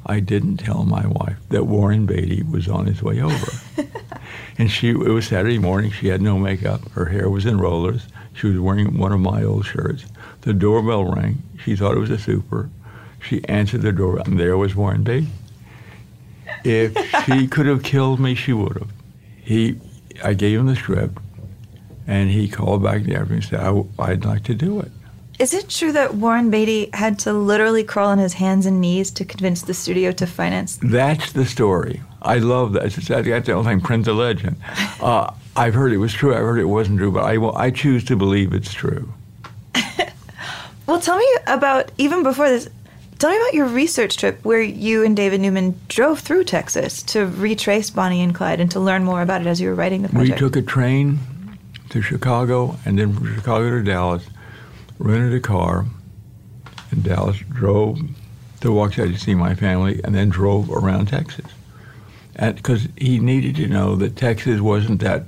I didn't tell my wife that Warren Beatty was on his way over. and she, it was Saturday morning. She had no makeup. Her hair was in rollers. She was wearing one of my old shirts. The doorbell rang. She thought it was a super. She answered the doorbell, and there was Warren Beatty. If she could have killed me, she would have. He, I gave him the script, and he called back the afternoon and said, I, I'd like to do it. Is it true that Warren Beatty had to literally crawl on his hands and knees to convince the studio to finance? That's the story. I love that. It's, that's the only thing, print the legend. Uh, I've heard it was true. I've heard it wasn't true, but I, will- I choose to believe it's true. Well, tell me about even before this. Tell me about your research trip where you and David Newman drove through Texas to retrace Bonnie and Clyde and to learn more about it as you were writing the project. We took a train to Chicago and then from Chicago to Dallas, rented a car in Dallas, drove to Waxahachie to see my family, and then drove around Texas. Because he needed to know that Texas wasn't that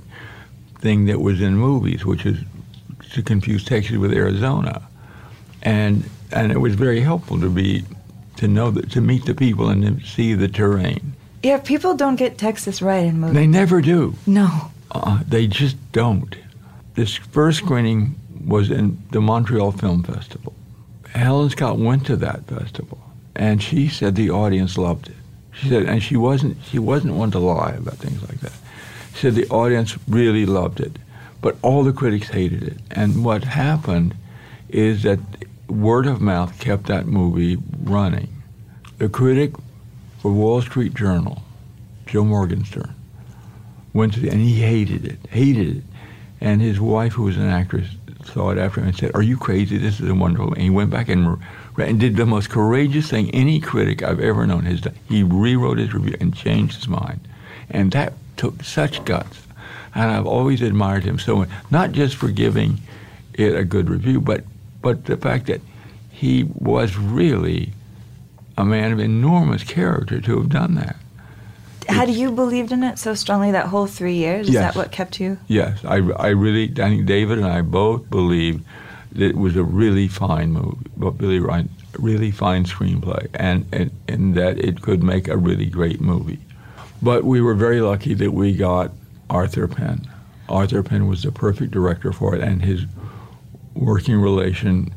thing that was in movies, which is to confuse Texas with Arizona. And and it was very helpful to be to know that to meet the people and to see the terrain. yeah, people don't get Texas right in movies. They never do. No. Uh, they just don't. This first screening was in the Montreal Film Festival. Helen Scott went to that festival, and she said the audience loved it. She said, and she wasn't she wasn't one to lie about things like that. She said the audience really loved it, but all the critics hated it. And what happened is that word of mouth kept that movie running. The critic for Wall Street Journal, Joe Morgenstern, went to the, and he hated it, hated it. And his wife, who was an actress, saw it after him and said, "Are you crazy? This is a wonderful." And he went back and, and did the most courageous thing any critic I've ever known has done. He rewrote his review and changed his mind, and that took such guts. And I've always admired him so much, not just for giving it a good review, but but the fact that he was really a man of enormous character to have done that. Had you believed in it so strongly that whole three years? Is Yes. that what kept you? Yes, I, I really, I think David and I both believed that it was a really fine movie, but really, really fine screenplay, and, and, and that it could make a really great movie. But we were very lucky that we got Arthur Penn. Arthur Penn was the perfect director for it, and his working relation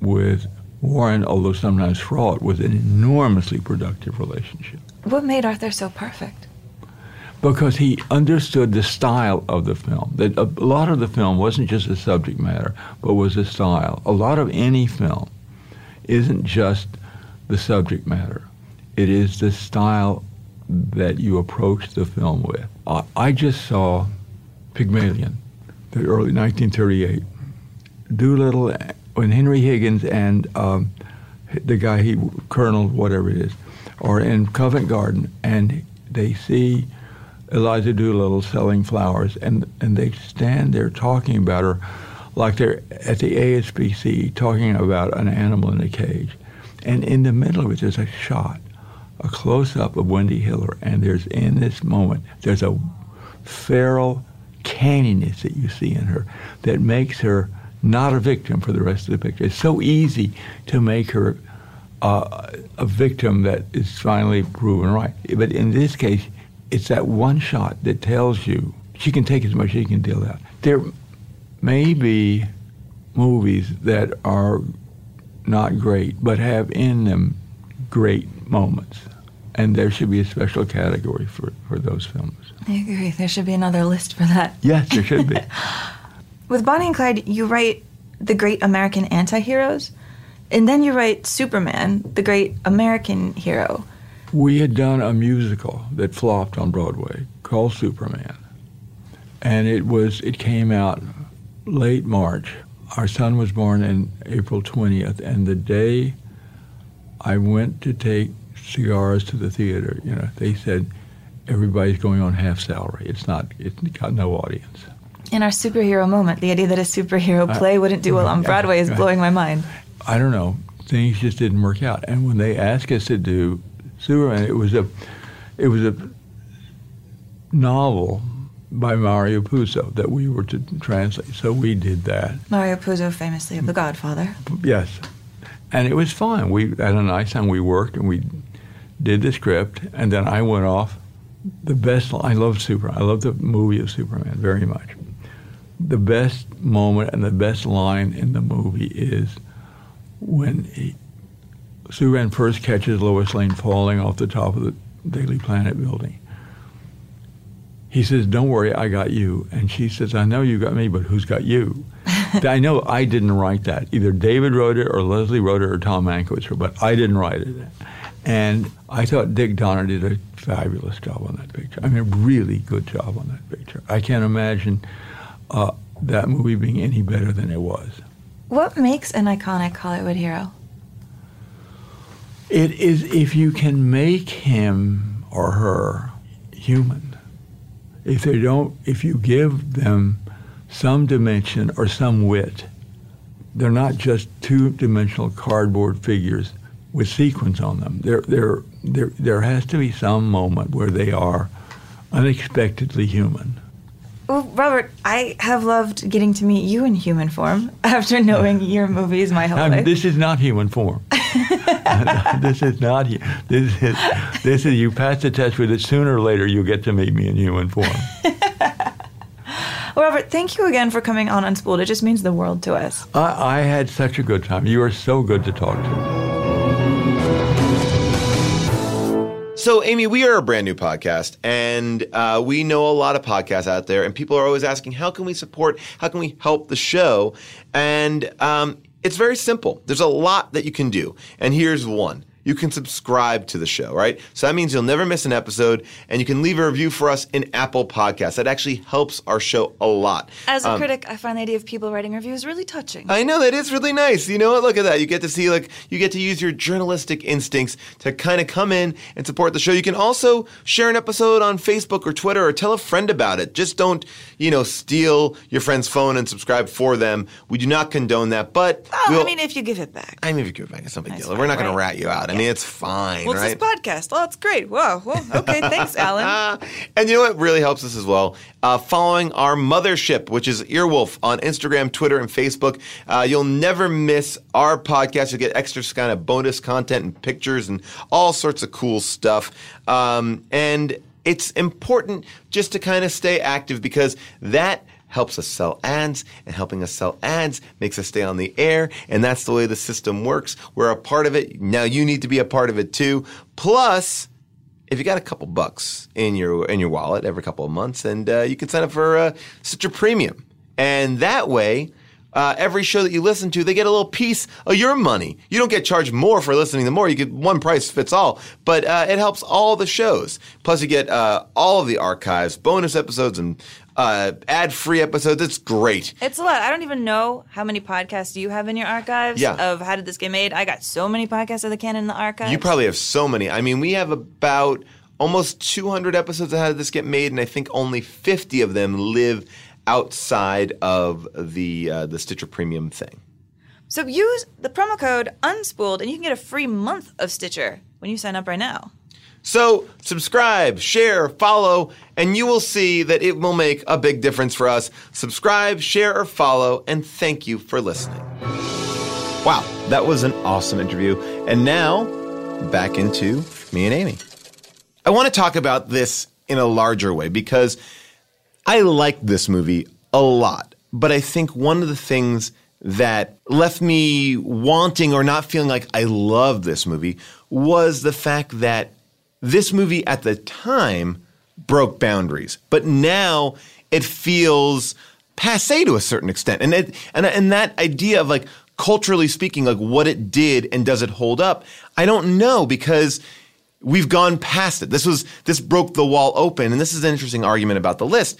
with Warren, although sometimes fraught, was an enormously productive relationship What made Arthur so perfect? because he understood the style of the film. That a lot of the film wasn't just the subject matter, but was the style. A lot of any film isn't just the subject matter; it is the style that you approach the film with. I, I just saw Pygmalion, the early 1938. Doolittle, when Henry Higgins and um, the guy he Colonel whatever it is, are in Covent Garden, and they see Eliza Doolittle selling flowers, and and they stand there talking about her, like they're at the ASPC talking about an animal in a cage, and in the middle of it there's a shot, a close up of Wendy Hiller, and there's in this moment there's a feral canniness that you see in her that makes her not a victim for the rest of the picture. It's so easy to make her uh, a victim that is finally proven right. But in this case, it's that one shot that tells you she can take as much as she can deal out. There may be movies that are not great, but have in them great moments. And there should be a special category for, for those films. I agree. There should be another list for that. Yes, there should be. With Bonnie and Clyde, you write the great American anti-heroes, and then you write Superman, the great American hero. We had done a musical that flopped on Broadway called Superman. And it was it came out late March. Our son was born in April 20th and the day I went to take cigars to the theater, you know, they said everybody's going on half salary. It's not it's got no audience. In our superhero moment, the idea that a superhero Uh, play wouldn't do well on Broadway is blowing my mind. I don't know, things just didn't work out. And when they asked us to do Superman, it was a, it was a novel by Mario Puzo that we were to translate. So we did that. Mario Puzo, famously of The Godfather. Yes, and it was fine. We had a nice time. We worked and we did the script, and then I went off. The best. I love Superman. I love the movie of Superman very much. The best moment and the best line in the movie is when he, Superman first catches Lois Lane falling off the top of the Daily Planet building. He says, "Don't worry, I got you." And she says, "I know you got me, but who's got you?" I know I didn't write that. Either David wrote it, or Leslie wrote it, or Tom Mankiewicz, wrote it, but I didn't write it. And I thought Dick Donner did a fabulous job on that picture. I mean, a really good job on that picture. I can't imagine uh, that movie being any better than it was. What makes an iconic Hollywood hero? It is if you can make him or her human. If they don't, if you give them some dimension or some wit, they're not just two-dimensional cardboard figures with sequins on them. There, there, there, there has to be some moment where they are unexpectedly human. Well, Robert, I have loved getting to meet you in human form after knowing your movies my whole life. this is not human form. this is not. This is. This is. You pass the test with it. Sooner or later, you'll get to meet me in human form. Well, Robert, thank you again for coming on Unspooled. It just means the world to us. I, I had such a good time. You are so good to talk to. So, Amy, we are a brand new podcast, and uh, we know a lot of podcasts out there, and people are always asking, how can we support, how can we help the show? And um, it's very simple. There's a lot that you can do, and here's one. You can subscribe to the show, right? So that means you'll never miss an episode, and you can leave a review for us in Apple Podcasts. That actually helps our show a lot. As a Um, critic, I find the idea of people writing reviews really touching. I know that is really nice. You know what? Look at that. You get to see like you get to use your journalistic instincts to kind of come in and support the show. You can also share an episode on Facebook or Twitter or tell a friend about it. Just don't, you know, steal your friend's phone and subscribe for them. We do not condone that, but Oh, we'll, I mean, if you give it back. I mean, if you give it back, it's no big deal. We're not going right? to rat you out. I mean, it's fine, Well, it's right? this podcast. Oh, it's great. Whoa. Whoa. Okay. Thanks, Alan. And you know what really helps us as well? Uh, following our mothership, which is Earwolf on Instagram, Twitter, and Facebook. Uh, you'll never miss our podcast. You'll get extra kind of bonus content and pictures and all sorts of cool stuff. Um, and it's important just to kind of stay active because that helps us sell ads and helping us sell ads makes us stay on the air and that's the way the system works we're a part of it now you need to be a part of it too plus if you got a couple bucks in your in your wallet every couple of months, and uh, you can sign up for uh, Stitcher Premium, and that way. Uh, every show that you listen to, they get a little piece of your money. You don't get charged more for listening to more. You get one price fits all, but uh, it helps all the shows. Plus, you get uh, all of the archives, bonus episodes, and uh, ad-free episodes. It's great. It's a lot. I don't even know how many podcasts you have in your archives Yeah. of How Did This Get Made. I got so many podcasts of the canon in the archives. You probably have so many. I mean, we have about almost 200 episodes of How Did This Get Made, and I think only 50 of them live outside of the uh, the Stitcher Premium thing. So use the promo code UNSPOOLED and you can get a free month of Stitcher when you sign up right now. So subscribe, share, follow, and you will see that it will make a big difference for us. Subscribe, share, or follow, and thank you for listening. Wow, that was an awesome interview. And now, back into me and Amy. I want to talk about this in a larger way because I like this movie a lot, but I think one of the things that left me wanting or not feeling like I love this movie was the fact that this movie at the time broke boundaries, but now it feels passe to a certain extent. And it, and and that idea of like culturally speaking, like what it did and does it hold up? I don't know because we've gone past it. This was this broke the wall open, and this is an interesting argument about the list.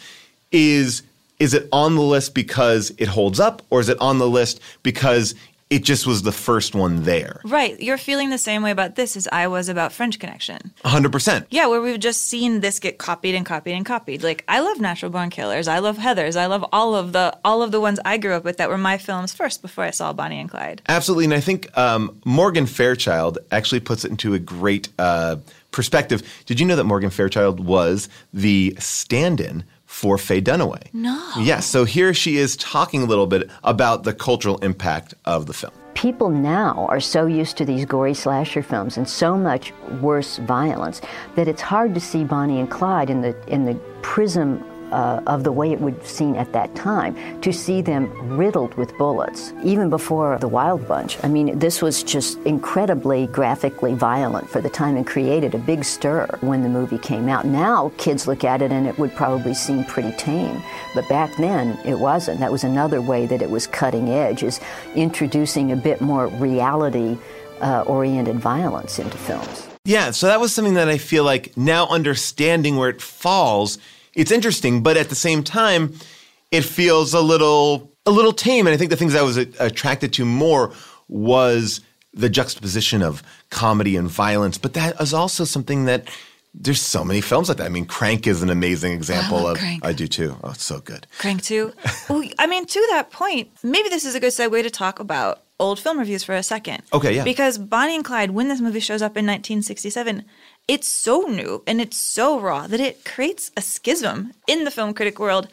Is is it on the list because it holds up, or is it on the list because it just was the first one there? Right. You're feeling the same way about this as I was about French Connection. hundred percent. Yeah, where we've just seen this get copied and copied and copied. Like I love Natural Born Killers. I love Heathers. I love all of the all of the ones I grew up with that were my films first before I saw Bonnie and Clyde. Absolutely, and I think um, Morgan Fairchild actually puts it into a great uh, perspective. Did you know that Morgan Fairchild was the stand-in for Faye Dunaway? No. Yes. So here she is talking a little bit about the cultural impact of the film. People now are so used to these gory slasher films and so much worse violence that it's hard to see Bonnie and Clyde in the in the prism uh, of the way it would seem at that time. To see them riddled with bullets, even before the Wild Bunch. I mean, this was just incredibly graphically violent for the time and created a big stir when the movie came out. Now kids look at it and it would probably seem pretty tame, but back then it wasn't. That was another way that it was cutting edge, is introducing a bit more reality uh, oriented violence into films. Yeah, so that was something that I feel like now understanding where it falls, it's interesting, but at the same time, it feels a little a little tame. And I think the things I was a- attracted to more was the juxtaposition of comedy and violence, but that is also something that there's so many films like that. I mean, Crank is an amazing example love of Crank. I do too. Oh, it's so good. Crank 2. Well, I mean, to that point, maybe this is a good segue to talk about old film reviews for a second. Okay, yeah. Because Bonnie and Clyde, when this movie shows up in 1967, it's so new and it's so raw that it creates a schism in the film critic world.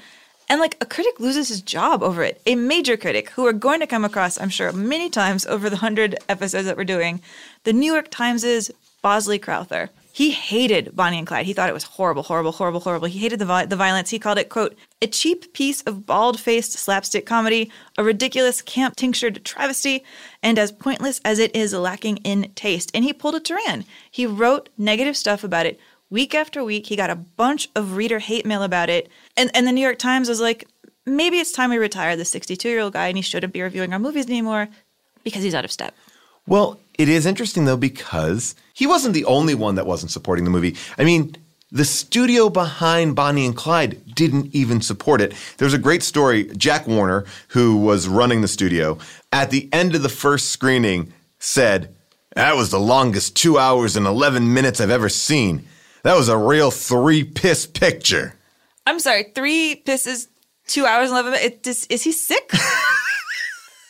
And like a critic loses his job over it. A major critic who we're going to come across, I'm sure, many times over the 100 episodes that we're doing. The New York Times' Bosley Crowther. He hated Bonnie and Clyde. He thought it was horrible, horrible, horrible, horrible. He hated the, vi- the violence. He called it, quote, a cheap piece of bald faced slapstick comedy, a ridiculous camp tinctured travesty, and as pointless as it is lacking in taste. And he pulled a Turan. He wrote negative stuff about it week after week. He got a bunch of reader hate mail about it. And, and the New York Times was like, maybe it's time we retire the 62 year old guy and he shouldn't be reviewing our movies anymore because he's out of step. Well, it is interesting though because he wasn't the only one that wasn't supporting the movie. I mean, the studio behind Bonnie and Clyde didn't even support it. There's a great story. Jack Warner, who was running the studio, at the end of the first screening said, That was the longest two hours and 11 minutes I've ever seen. That was a real three piss picture. I'm sorry, three pisses, two hours and 11 minutes. Is, is he sick?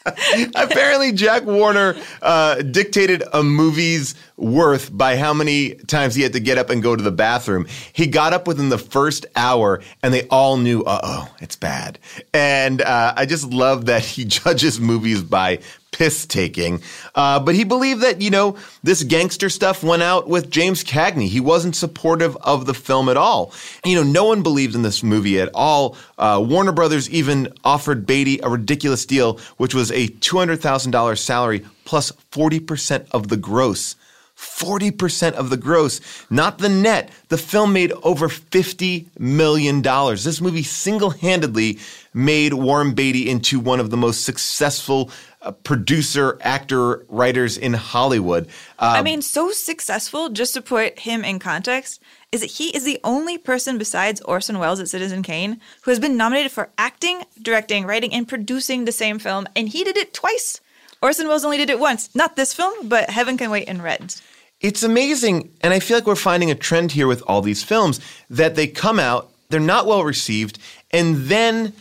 Apparently, Jack Warner uh, dictated a movie's worth by how many times he had to get up and go to the bathroom. He got up within the first hour, and they all knew, uh oh, it's bad. And uh, I just love that he judges movies by piss taking. Uh, but he believed that, you know, this gangster stuff went out with James Cagney. He wasn't supportive of the film at all. You know, no one believed in this movie at all. Uh, Warner Brothers even offered Beatty a ridiculous deal, which was a $200,000 salary plus 40% of the gross. 40% of the gross, not the net. The film made over $50 million. This movie single handedly made Warren Beatty into one of the most successful producer, actor, writers in Hollywood. I Um, mean, so successful, just to put him in context, is that he is the only person besides Orson Welles at Citizen Kane who has been nominated for acting, directing, writing, and producing the same film, and he did it twice. Orson Welles only did it once. Not this film, but Heaven Can Wait in Red. It's amazing. And I feel like we're finding a trend here with all these films that they come out, they're not well received, and then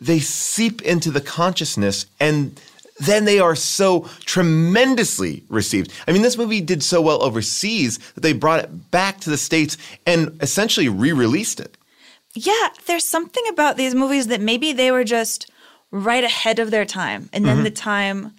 they seep into the consciousness and then they are so tremendously received. I mean, this movie did so well overseas that they brought it back to the States and essentially re released it. Yeah, there's something about these movies that maybe they were just right ahead of their time, and then Mhm. the time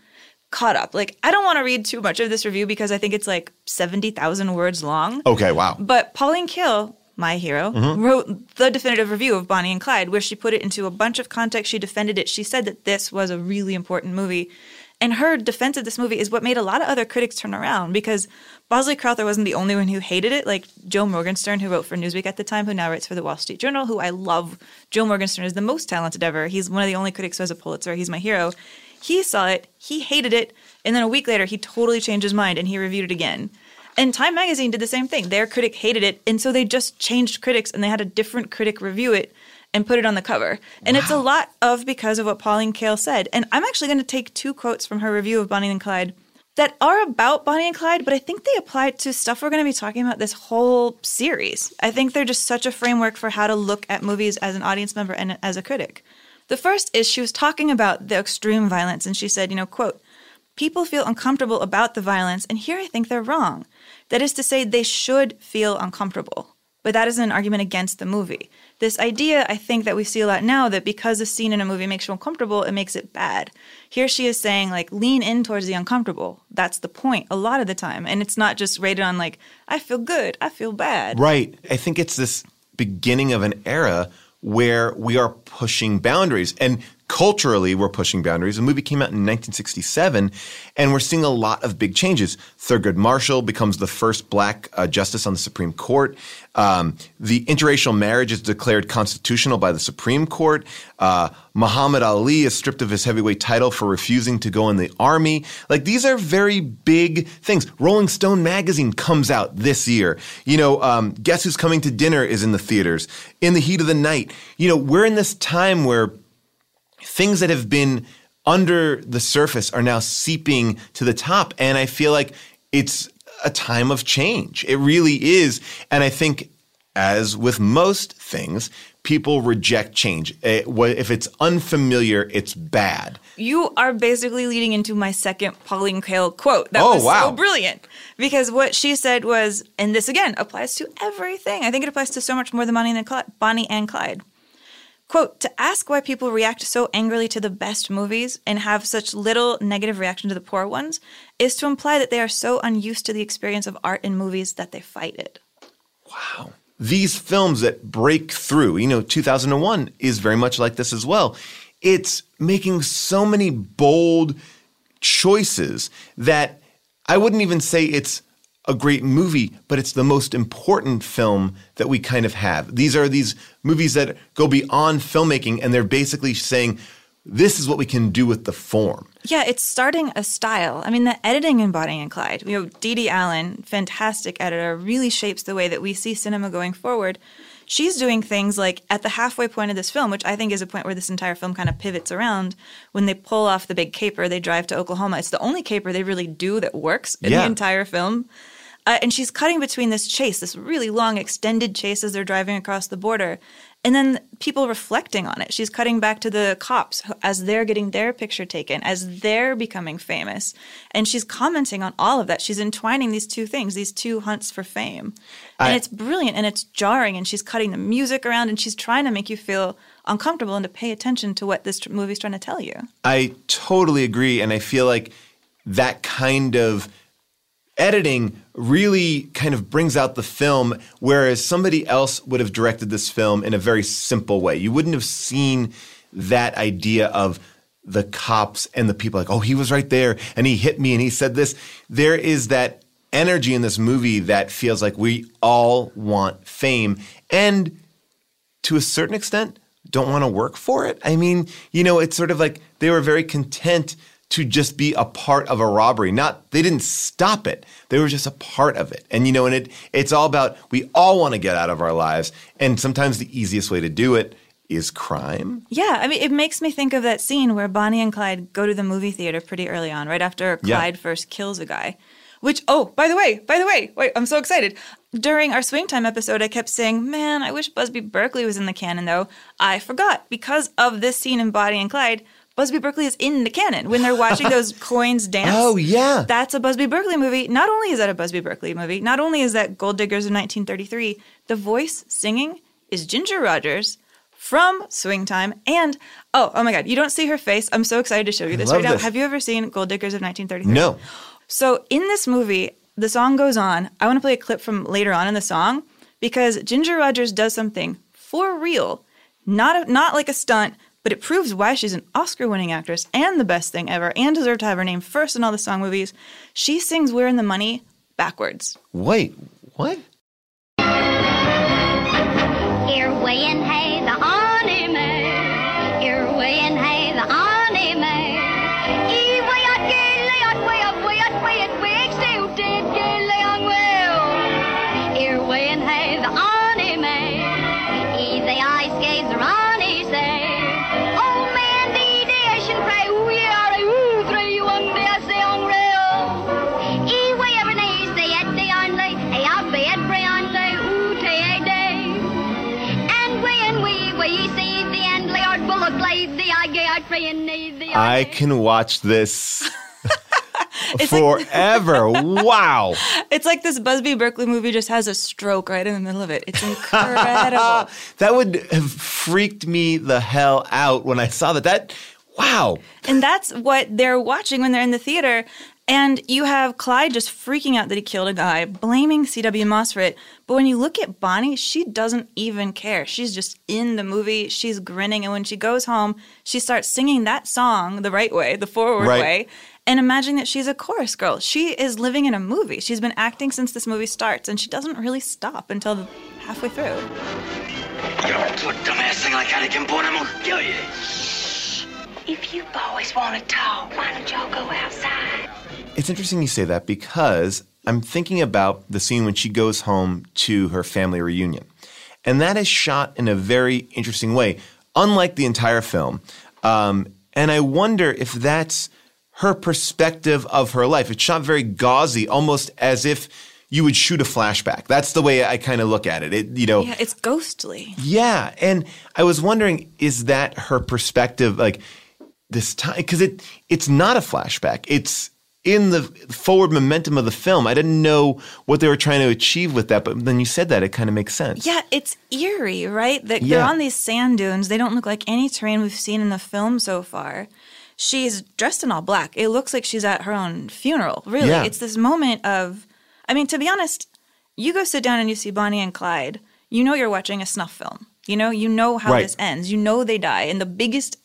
caught up. Like, I don't want to read too much of this review because I think it's like 70,000 words long. Okay, wow. But Pauline Kael, my hero, Mhm. wrote the definitive review of Bonnie and Clyde, where she put it into a bunch of context. She defended it. She said that this was a really important movie. And her defense of this movie is what made a lot of other critics turn around because Bosley Crowther wasn't the only one who hated it. Like Joe Morgenstern, who wrote for Newsweek at the time, who now writes for the Wall Street Journal, who I love. Joe Morgenstern is the most talented ever. He's one of the only critics who has a Pulitzer. He's my hero. He saw it, he hated it, and then a week later, he totally changed his mind and he reviewed it again. And Time Magazine did the same thing. Their critic hated it, and so they just changed critics and they had a different critic review it and put it on the cover. And it's a lot of because of what Pauline Kael said. And I'm actually going to take two quotes from her review of Bonnie and Clyde that are about Bonnie and Clyde, but I think they apply to stuff we're going to be talking about this whole series. I think they're just such a framework for how to look at movies as an audience member and as a critic. The first is she was talking about the extreme violence, and she said, you know, quote, people feel uncomfortable about the violence, and here I think they're wrong. That is to say, they should feel uncomfortable. But that isn't an argument against the movie. This idea, I think, that we see a lot now that because a scene in a movie makes you uncomfortable, it makes it bad. Here she is saying, like, lean in towards the uncomfortable. That's the point a lot of the time. And it's not just rated on, like, I feel good, I feel bad. Right. I think it's this beginning of an era where we are pushing boundaries. And culturally, we're pushing boundaries. The movie came out in 1967, and we're seeing a lot of big changes. Thurgood Marshall becomes the first black uh, justice on the Supreme Court. Um, the interracial marriage is declared constitutional by the Supreme Court. Uh, Muhammad Ali is stripped of his heavyweight title for refusing to go in the army. Like, these are very big things. Rolling Stone magazine comes out this year. You know, um, Guess Who's Coming to Dinner is in the theaters. In the Heat of the Night. You know, we're in this time where things that have been under the surface are now seeping to the top. And I feel like it's a time of change. It really is. And I think, as with most things, people reject change. Eh, If it's unfamiliar, it's bad. You are basically leading into my second Pauline Kael quote. That Oh, was wow. so brilliant. Because what she said was, and this again applies to everything. I think it applies to so much more than Bonnie and Clyde. Bonnie and Clyde. Quote, to ask why people react so angrily to the best movies and have such little negative reaction to the poor ones is to imply that they are so unused to the experience of art in movies that they fight it. Wow. These films that break through, you know, 2001 is very much like this as well. It's making so many bold choices that I wouldn't even say it's a great movie, but it's the most important film that we kind of have. These are these movies that go beyond filmmaking and they're basically saying, this is what we can do with the form. Yeah, it's starting a style. I mean, the editing in Bonnie and Clyde, you know, Dede Allen, fantastic editor, really shapes the way that we see cinema going forward. She's doing things like at the halfway point of this film, which I think is a point where this entire film kind of pivots around. When they pull off the big caper, they drive to Oklahoma. It's the only caper they really do that works in Yeah. the entire film. Uh, and she's cutting between this chase, this really long, extended chase as they're driving across the border, and then people reflecting on it. She's cutting back to the cops as they're getting their picture taken, as they're becoming famous. And she's commenting on all of that. She's entwining these two things, these two hunts for fame. And I- it's brilliant and it's jarring. And she's cutting the music around and she's trying to make you feel uncomfortable and to pay attention to what this tr- movie's trying to tell you. I totally agree. And I feel like that kind of editing really kind of brings out the film, whereas somebody else would have directed this film in a very simple way. You wouldn't have seen that idea of the cops and the people like, oh, he was right there and he hit me and he said this. There is that energy in this movie that feels like we all want fame. And to a certain extent, don't want to work for it. I mean, you know, it's sort of like they were very content to just be a part of a robbery. Not they didn't stop it. They were just a part of it. And you know, and it it's all about we all want to get out of our lives. And sometimes the easiest way to do it is crime. Yeah, I mean, it makes me think of that scene where Bonnie and Clyde go to the movie theater pretty early on, right after Yeah. Clyde first kills a guy. Which, oh, by the way, by the way, wait, I'm so excited. During our Swing Time episode, I kept saying, man, I wish Busby Berkeley was in the canon, though. I forgot. Because of this scene in Bonnie and Clyde, Busby Berkeley is in the canon. When they're watching those coins dance. Oh, yeah. That's a Busby Berkeley movie. Not only is that a Busby Berkeley movie, not only is that Gold Diggers of 1933, the voice singing is Ginger Rogers from Swing Time. And oh, oh my God, you don't see her face. I'm so excited to show you this right now. Have you ever seen Gold Diggers of 1933? No. So in this movie, the song goes on. I want to play a clip from later on in the song because Ginger Rogers does something for real, not a, not like a stunt, but it proves why she's an Oscar-winning actress and the best thing ever, and deserved to have her name first in all the song movies. She sings "We're in the Money" backwards. Wait, what? Here weighing hay the laid I get out need the I can watch this forever. wow. It's like this Busby Berkeley movie just has a stroke right in the middle of it. It's incredible. that would have freaked me the hell out when I saw that. That wow. And that's what they're watching when they're in the theater. And you have Clyde just freaking out that he killed a guy, blaming C.W. Moss for it. But when you look at Bonnie, she doesn't even care. She's just in the movie. She's grinning. And when she goes home, she starts singing that song the right way, the forward Right. way, and imagine that she's a chorus girl. She is living in a movie. She's been acting since this movie starts, and she doesn't really stop until the, halfway through. You don't do a dumbass thing like that again, boy, I'm gonna kill you. If you boys want to talk, why don't y'all go outside? It's interesting you say that because I'm thinking about the scene when she goes home to her family reunion. And that is shot in a very interesting way, unlike the entire film. Um, and I wonder if that's her perspective of her life. It's shot very gauzy, almost as if you would shoot a flashback. That's the way I kind of look at it. It, you know, Yeah, it's ghostly. yeah, and I was wondering, is that her perspective? Like this time, because it it's not a flashback. It's in the forward momentum of the film. I didn't know what they were trying to achieve with that, but then you said that, it kind of makes sense. Yeah, it's eerie, right? That Yeah. they're on these sand dunes. They don't look like any terrain we've seen in the film so far. She's dressed in all black. It looks like she's at her own funeral. Really, Yeah. it's this moment of. I mean, to be honest, you go sit down and you see Bonnie and Clyde. You know you're watching a snuff film. You know, you know how Right. this ends. You know they die in the biggest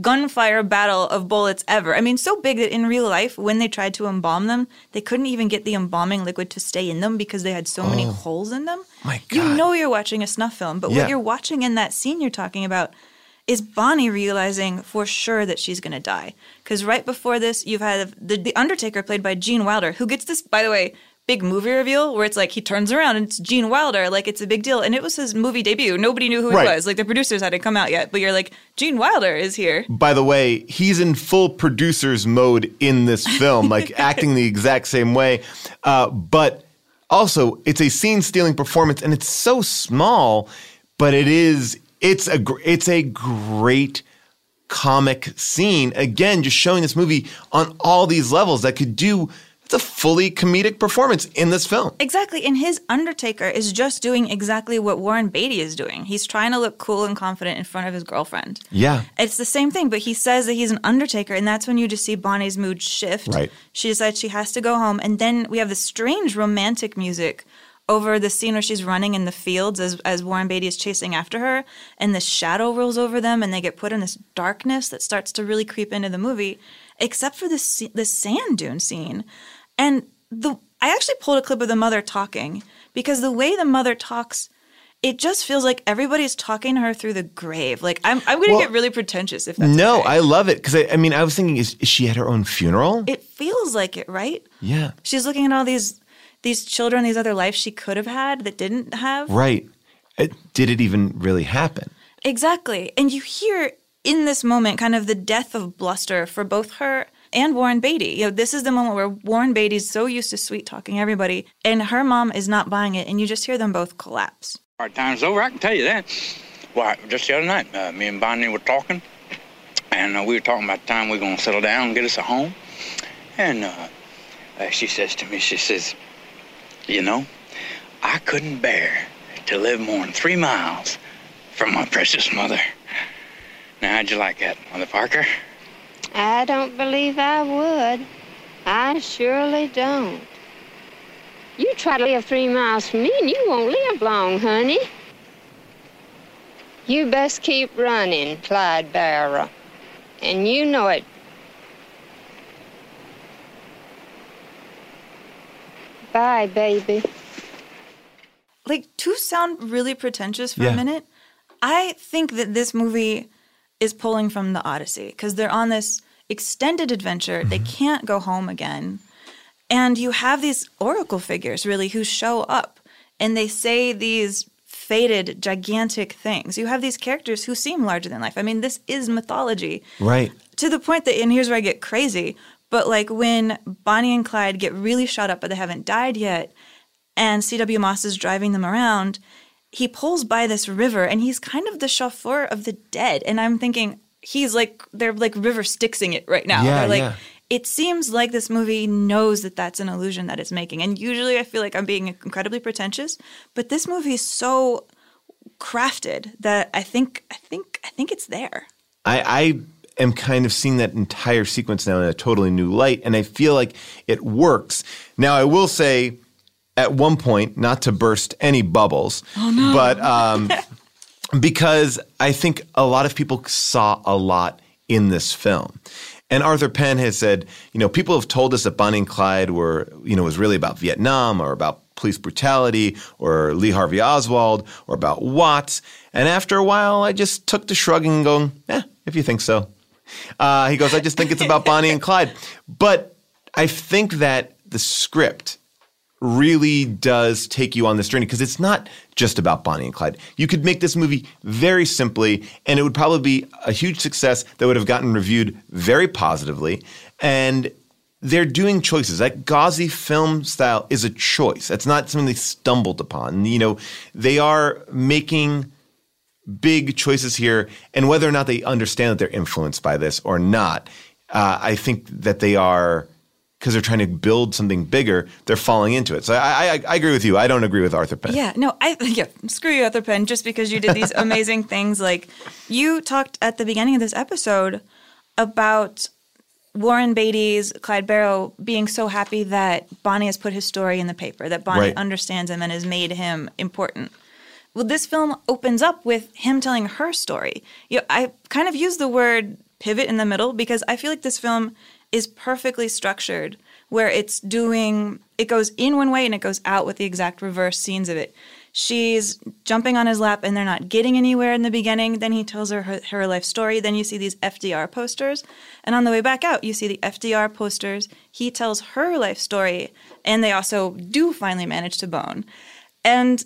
gunfire battle of bullets ever. I mean, so big that in real life, when they tried to embalm them, they couldn't even get the embalming liquid to stay in them because they had so many Oh. holes in them. My God. You know you're watching a snuff film, but Yeah. what you're watching in that scene you're talking about is Bonnie realizing for sure that she's going to die. Because right before this, you've had the, the Undertaker played by Gene Wilder, who gets this, by the way, big movie reveal where it's like he turns around and it's Gene Wilder, like it's a big deal. And it was his movie debut. Nobody knew who Right. he was. Like the producers hadn't come out yet, but you're like, Gene Wilder is here. By the way, he's in full producer's mode in this film, like acting the exact same way. Uh, but also, it's a scene-stealing performance, and it's so small, but it is. It's a. It's a great comic scene. Again, just showing this movie on all these levels that could do. A fully comedic performance in this film. Exactly. And his Undertaker is just doing exactly what Warren Beatty is doing. He's trying to look cool and confident in front of his girlfriend. Yeah. It's the same thing, but he says that he's an Undertaker, and that's when you just see Bonnie's mood shift. Right. She decides she has to go home, and then we have this strange romantic music over the scene where she's running in the fields as, as Warren Beatty is chasing after her, and the shadow rolls over them, and they get put in this darkness that starts to really creep into the movie, except for this this sand dune scene, and the I actually pulled a clip of the mother talking because the way the mother talks. It just feels like everybody's talking to her through the grave. Like I'm, I'm going to Well, get really pretentious if that's No, okay. I love it because I, I mean, I was thinking, is, is she at her own funeral? It feels like it, right? yeah. She's looking at all these these children, these other lives she could have had that didn't have. Right. It, did it even really happen? Exactly. And you hear in this moment kind of the death of bluster for both her and Warren Beatty. You know, this is the moment where Warren Beatty's so used to sweet talking everybody, and her mom is not buying it, and you just hear them both collapse. Hard time's over, I can tell you that. Why, just the other night, uh, me and Bonnie were talking, and uh, we were talking about the time we are going to settle down and get us a home. And uh, uh, she says to me, she says, You know, I couldn't bear to live more than three miles from my precious mother. Now, how'd you like that, Mother Parker? I don't believe I would. I surely don't. You try to live three miles from me and you won't live long, honey. You best keep running, Clyde Barrow. And you know it. Bye, baby. like to sound really pretentious for Yeah. a minute, I think that this movie is pulling from the Odyssey because they're on this extended adventure. They mm-hmm. can't go home again. And you have these oracle figures really who show up and they say these fated, gigantic things. You have these characters who seem larger than life. I mean, this is mythology Right. to the point that, and here's where I get crazy, but like when Bonnie and Clyde get really shot up, but they haven't died yet, and C.W. Moss is driving them around, he pulls by this river and he's kind of the chauffeur of the dead. And I'm thinking, he's like, they're like river Styxing it right now. Yeah, they're like, yeah. it seems like this movie knows that that's an illusion that it's making. And usually I feel like I'm being incredibly pretentious, but this movie is so crafted that I think, I think, I think it's there. I, I am kind of seeing that entire sequence now in a totally new light, and I feel like it works. Now, I will say, at one point, not to burst any bubbles, Oh, no. but um, because I think a lot of people saw a lot in this film. And Arthur Penn has said, you know, people have told us that Bonnie and Clyde were, you know, was really about Vietnam or about police brutality or Lee Harvey Oswald or about Watts. And after a while, I just took to shrugging and going, eh, if you think so. Uh, he goes, I just think it's about Bonnie and Clyde. But I think that the script really does take you on this journey because it's not just about Bonnie and Clyde. You could make this movie very simply, and it would probably be a huge success that would have gotten reviewed very positively. And they're doing choices. That gauzy film style is a choice. It's not something they stumbled upon. You know, they are making big choices here, and whether or not they understand that they're influenced by this or not, uh, I think that they are because they're trying to build something bigger. They're falling into it. So I, I, I agree with you. I don't agree with Arthur Penn. Yeah, no, I yeah, screw you, Arthur Penn, just because you did these amazing things. Like you talked at the beginning of this episode about Warren Beatty's Clyde Barrow being so happy that Bonnie has put his story in the paper, that Bonnie Right. understands him and has made him important. Well, this film opens up with him telling her story. You know, I kind of use the word pivot in the middle because I feel like this film is perfectly structured where it's doing it goes in one way and it goes out with the exact reverse scenes of it. She's jumping on his lap and they're not getting anywhere in the beginning. Then he tells her, her her life story. Then you see these FDR posters. And on the way back out, you see the FDR posters. He tells her life story. And they also do finally manage to bone. And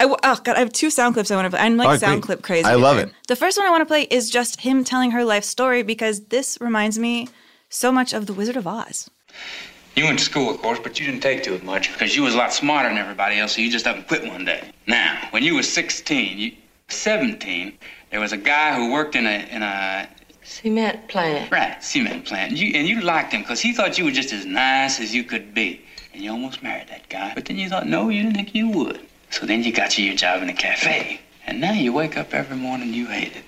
I, oh God, I have two sound clips I want to play. I'm like right, sound great. clip crazy. I love it. The first one I want to play is just him telling her life story because this reminds me so much of The Wizard of Oz. You went to school, of course, but you didn't take to it much because you was a lot smarter than everybody else, so you just up and quit one day. Now, when you was 16, you 17, there was a guy who worked in a in a Cement plant. right cement plant, you, and you liked him because he thought you were just as nice as you could be, and you almost married that guy. But then you thought, no, you didn't think you would. So then you got you your job in a cafe, and now you wake up every morning and you hate it.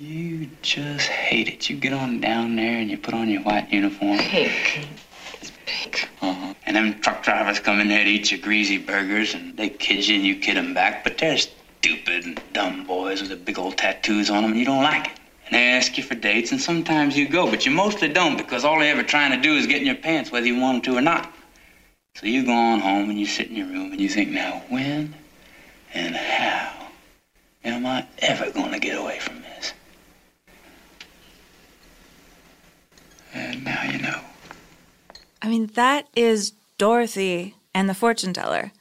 You just hate it. You get on down there and you put on your white uniform. Pink. It's pink. Uh-huh. And them truck drivers come in there to eat your greasy burgers, and they kid you and you kid them back. But they're stupid and dumb boys with the big old tattoos on them, and you don't like it. And they ask you for dates, and sometimes you go, but you mostly don't because all they're ever trying to do is get in your pants, whether you want them to or not. So you go on home and you sit in your room and you think, now when and how am I ever going to get away from this? And now you know. I mean, that is Dorothy and the fortune teller.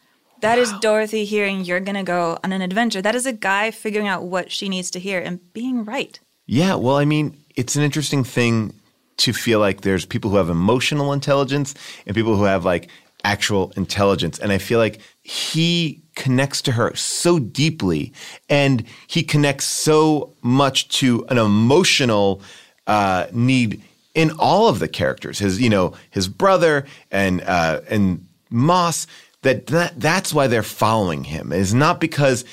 That is Dorothy hearing you're going to go on an adventure. That is a guy figuring out what she needs to hear and being right. Yeah, well, I mean, it's an interesting thing to feel like there's people who have emotional intelligence and people who have like actual intelligence. And I feel like he connects to her so deeply and he connects so much to an emotional uh, need in all of the characters. His, you know, his brother and uh, and Moss. That, that that's why they're following him. It's not because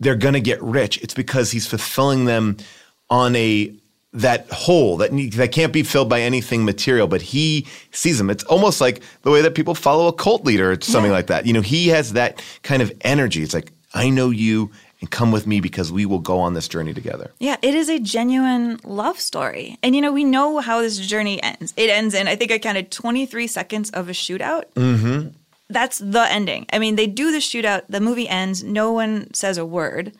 they're going to get rich. It's because he's fulfilling them on a that hole that that can't be filled by anything material. But he sees them. It's almost like the way that people follow a cult leader or something like that. You know, he has that kind of energy. It's like I know you and come with me because we will go on this journey together. Yeah, it is a genuine love story. And you know, we know how this journey ends. It ends in, I think I counted 23 seconds of a shootout. Mm-hmm. That's the ending. I mean, they do the shootout, the movie ends, no one says a word.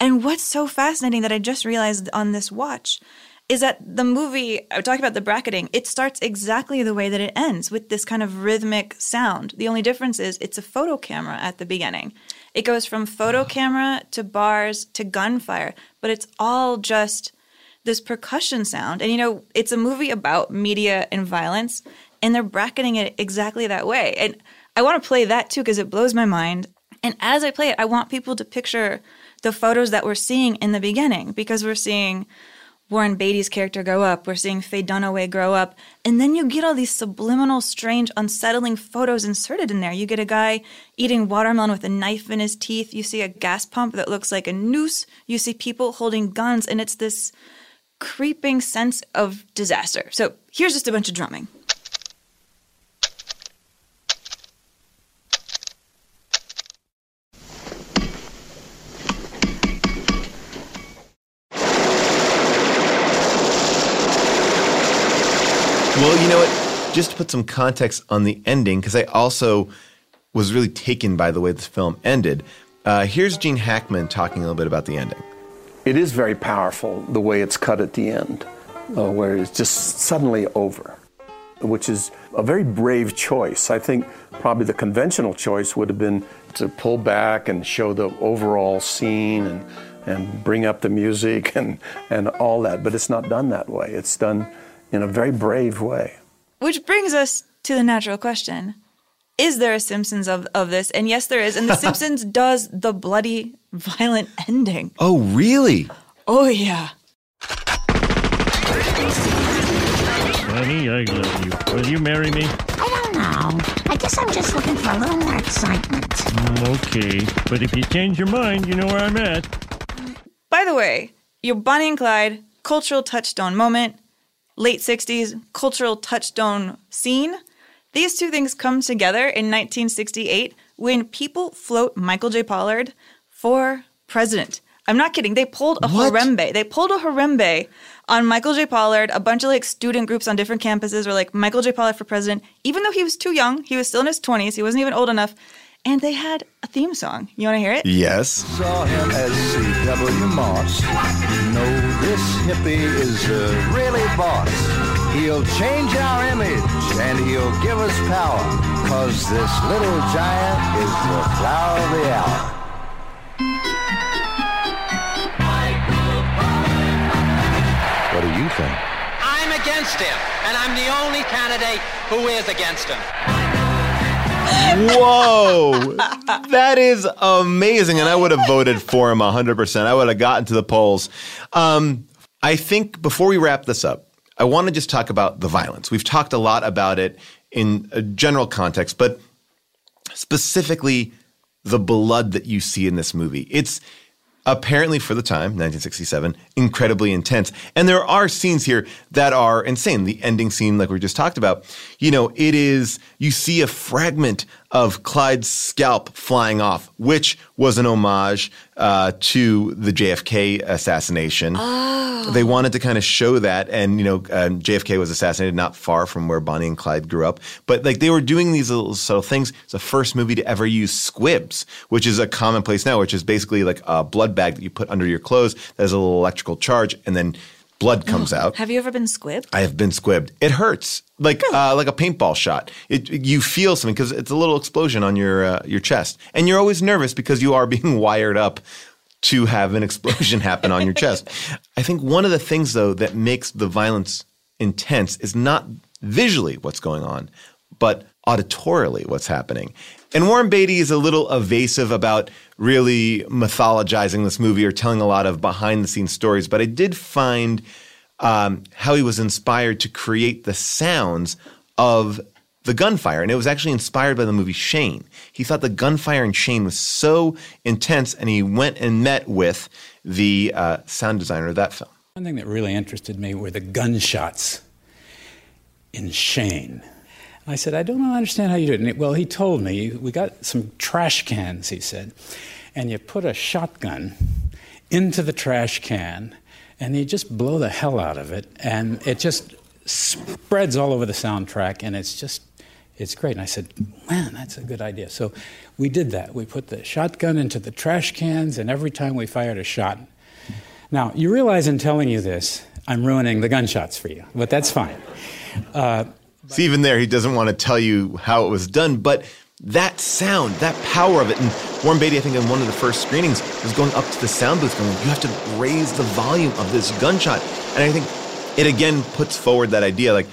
And what's so fascinating that I just realized on this watch is that the movie, I talked about the bracketing, it starts exactly the way that it ends with this kind of rhythmic sound. The only difference is it's a photo camera at the beginning. It goes from photo camera to bars to gunfire, but it's all just this percussion sound. And you know, it's a movie about media and violence, and they're bracketing it exactly that way. And I want to play that too because it blows my mind. And as I play it, I want people to picture the photos that we're seeing in the beginning because we're seeing Warren Beatty's character grow up, we're seeing Faye Dunaway grow up, and then you get all these subliminal, strange, unsettling photos inserted in there. You get a guy eating watermelon with a knife in his teeth, you see a gas pump that looks like a noose, you see people holding guns, and it's this creeping sense of disaster. So here's just a bunch of drumming. Well, you know what? Just to put some context on the ending, because I also was really taken by the way this film ended. Uh, here's Gene Hackman talking a little bit about the ending. It is very powerful the way it's cut at the end, uh, where it's just suddenly over, which is a very brave choice. I think probably the conventional choice would have been to pull back and show the overall scene and, and bring up the music and, and all that, but it's not done that way. It's done in a very brave way. Which brings us to the natural question Is there a Simpsons of, of this? And yes, there is. And The Simpsons does the bloody, violent ending. Oh, really? Oh, yeah. Honey, I love you. Will you marry me? I don't know. I guess I'm just looking for a little more excitement. Mm, okay, but if you change your mind, you know where I'm at. By the way, your Bonnie and Clyde cultural touchstone moment, late 60s cultural touchstone scene, these two things come together in 1968 when people float Michael J. Pollard for president. I'm not kidding. They pulled a Harambe. They pulled a Harambe on Michael J. Pollard. A bunch of like student groups on different campuses were like Michael J. Pollard for president. Even though he was too young, he was still in his 20s. He wasn't even old enough. and they had a theme song. You want to hear it? Yes. Saw him as C.W. Moss. Know this hippie is uh, really boss. He'll change our image and he'll give us power. Cause this little giant is the flower of the hour. What do you think? I'm against him, and I'm the only candidate who is against him. Whoa, that is amazing, and I would have voted for him hundred percent. I would have gotten to the polls. Um, I think before we wrap this up, I want to just talk about the violence. We've talked a lot about it in a general context, but specifically the blood that you see in this movie. It's apparently for the time, 1967, incredibly intense. And there are scenes here that are insane. The ending scene, like we just talked about, you know, it is, you see a fragment of Clyde's scalp flying off, which was an homage uh, to the JFK assassination. Oh. They wanted to kind of show that, and you know, um, JFK was assassinated not far from where Bonnie and Clyde grew up. But like they were doing these little subtle things. It's the first movie to ever use squibs, which is a commonplace now, which is basically like a blood bag that you put under your clothes that has a little electrical charge, and then blood comes out. Have you ever been squibbed? I have been squibbed. It hurts like uh, like a paintball shot. It you feel something because it's a little explosion on your uh, your chest, and you're always nervous because you are being wired up to have an explosion happen on your chest. I think one of the things though that makes the violence intense is not visually what's going on, but auditorily what's happening. And Warren Beatty is a little evasive about really mythologizing this movie or telling a lot of behind the scenes stories, but I did find um, how he was inspired to create the sounds of the gunfire. And it was actually inspired by the movie Shane. He thought the gunfire in Shane was so intense, and he went and met with the uh, sound designer of that film. One thing that really interested me were the gunshots in Shane. I said, I don't understand how you do it. And well, he told me, we got some trash cans, he said, and you put a shotgun into the trash can, and you just blow the hell out of it, and it just spreads all over the soundtrack, and it's just, it's great. And I said, man, that's a good idea. So we did that. We put the shotgun into the trash cans, and every time we fired a shot, now, you realize in telling you this, I'm ruining the gunshots for you, but that's fine. Uh, Even there, he doesn't want to tell you how it was done, but that sound, that power of it, and Warren Beatty, I think in one of the first screenings, was going up to the sound booth going, you have to raise the volume of this gunshot. And I think it again puts forward that idea like,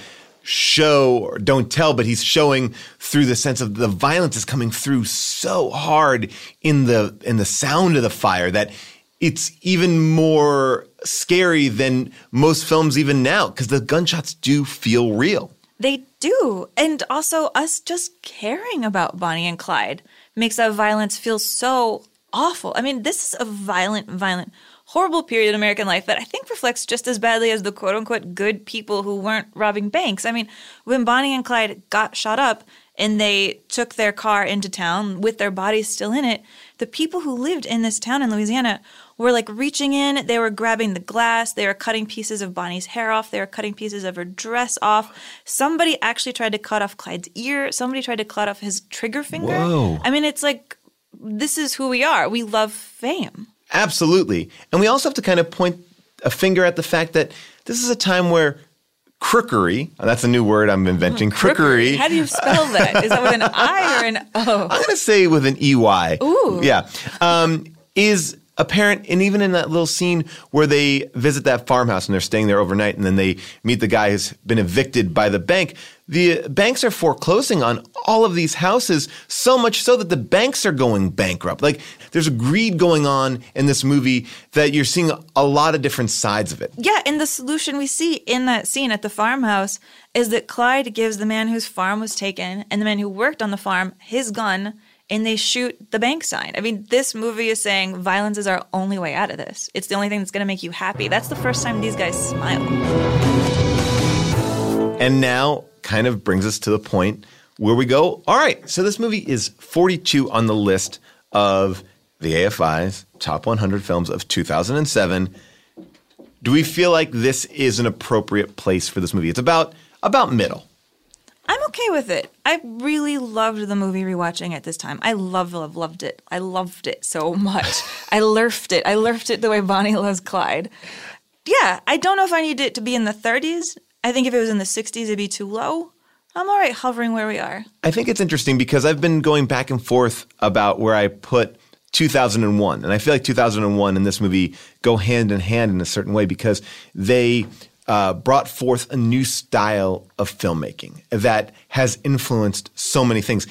show or don't tell, but he's showing through the sense of the violence is coming through so hard in the in the sound of the fire that it's even more scary than most films even now because the gunshots do feel real. They do. And also, us just caring about Bonnie and Clyde makes that violence feel so awful. I mean, this is a violent, violent, horrible period in American life that I think reflects just as badly as the quote unquote good people who weren't robbing banks. I mean, when Bonnie and Clyde got shot up and they took their car into town with their bodies still in it, the people who lived in this town in Louisiana were like reaching in, they were grabbing the glass, they were cutting pieces of Bonnie's hair off, they were cutting pieces of her dress off. Somebody actually tried to cut off Clyde's ear, somebody tried to cut off his trigger finger. Whoa. I mean, it's like this is who we are. We love fame. Absolutely. And we also have to kind of point a finger at the fact that this is a time where crookery, that's a new word I'm inventing, crookery. How do you spell that? Is that with an I or an O? I'm going to say with an EY. Ooh. Yeah. Um, is apparent, and even in that little scene where they visit that farmhouse and they're staying there overnight, and then they meet the guy who's been evicted by the bank. The banks are foreclosing on all of these houses, so much so that the banks are going bankrupt. Like, there's a greed going on in this movie that you're seeing a lot of different sides of it. Yeah, and the solution we see in that scene at the farmhouse is that Clyde gives the man whose farm was taken and the man who worked on the farm his gun and they shoot the bank sign. I mean, this movie is saying violence is our only way out of this. It's the only thing that's going to make you happy. That's the first time these guys smile. And now kind of brings us to the point where we go, all right, so this movie is 42 on the list of the AFI's top 100 films of 2007. Do we feel like this is an appropriate place for this movie? It's about about middle. Okay with it. I really loved the movie rewatching at this time. I love, love, loved it. I loved it so much. I lurfed it. I lurfed it the way Bonnie loves Clyde. Yeah, I don't know if I need it to be in the 30s. I think if it was in the 60s, it'd be too low. I'm all right hovering where we are. I think it's interesting because I've been going back and forth about where I put 2001. And I feel like 2001 and this movie go hand in hand in a certain way because they uh, brought forth a new style of filmmaking that has influenced so many things.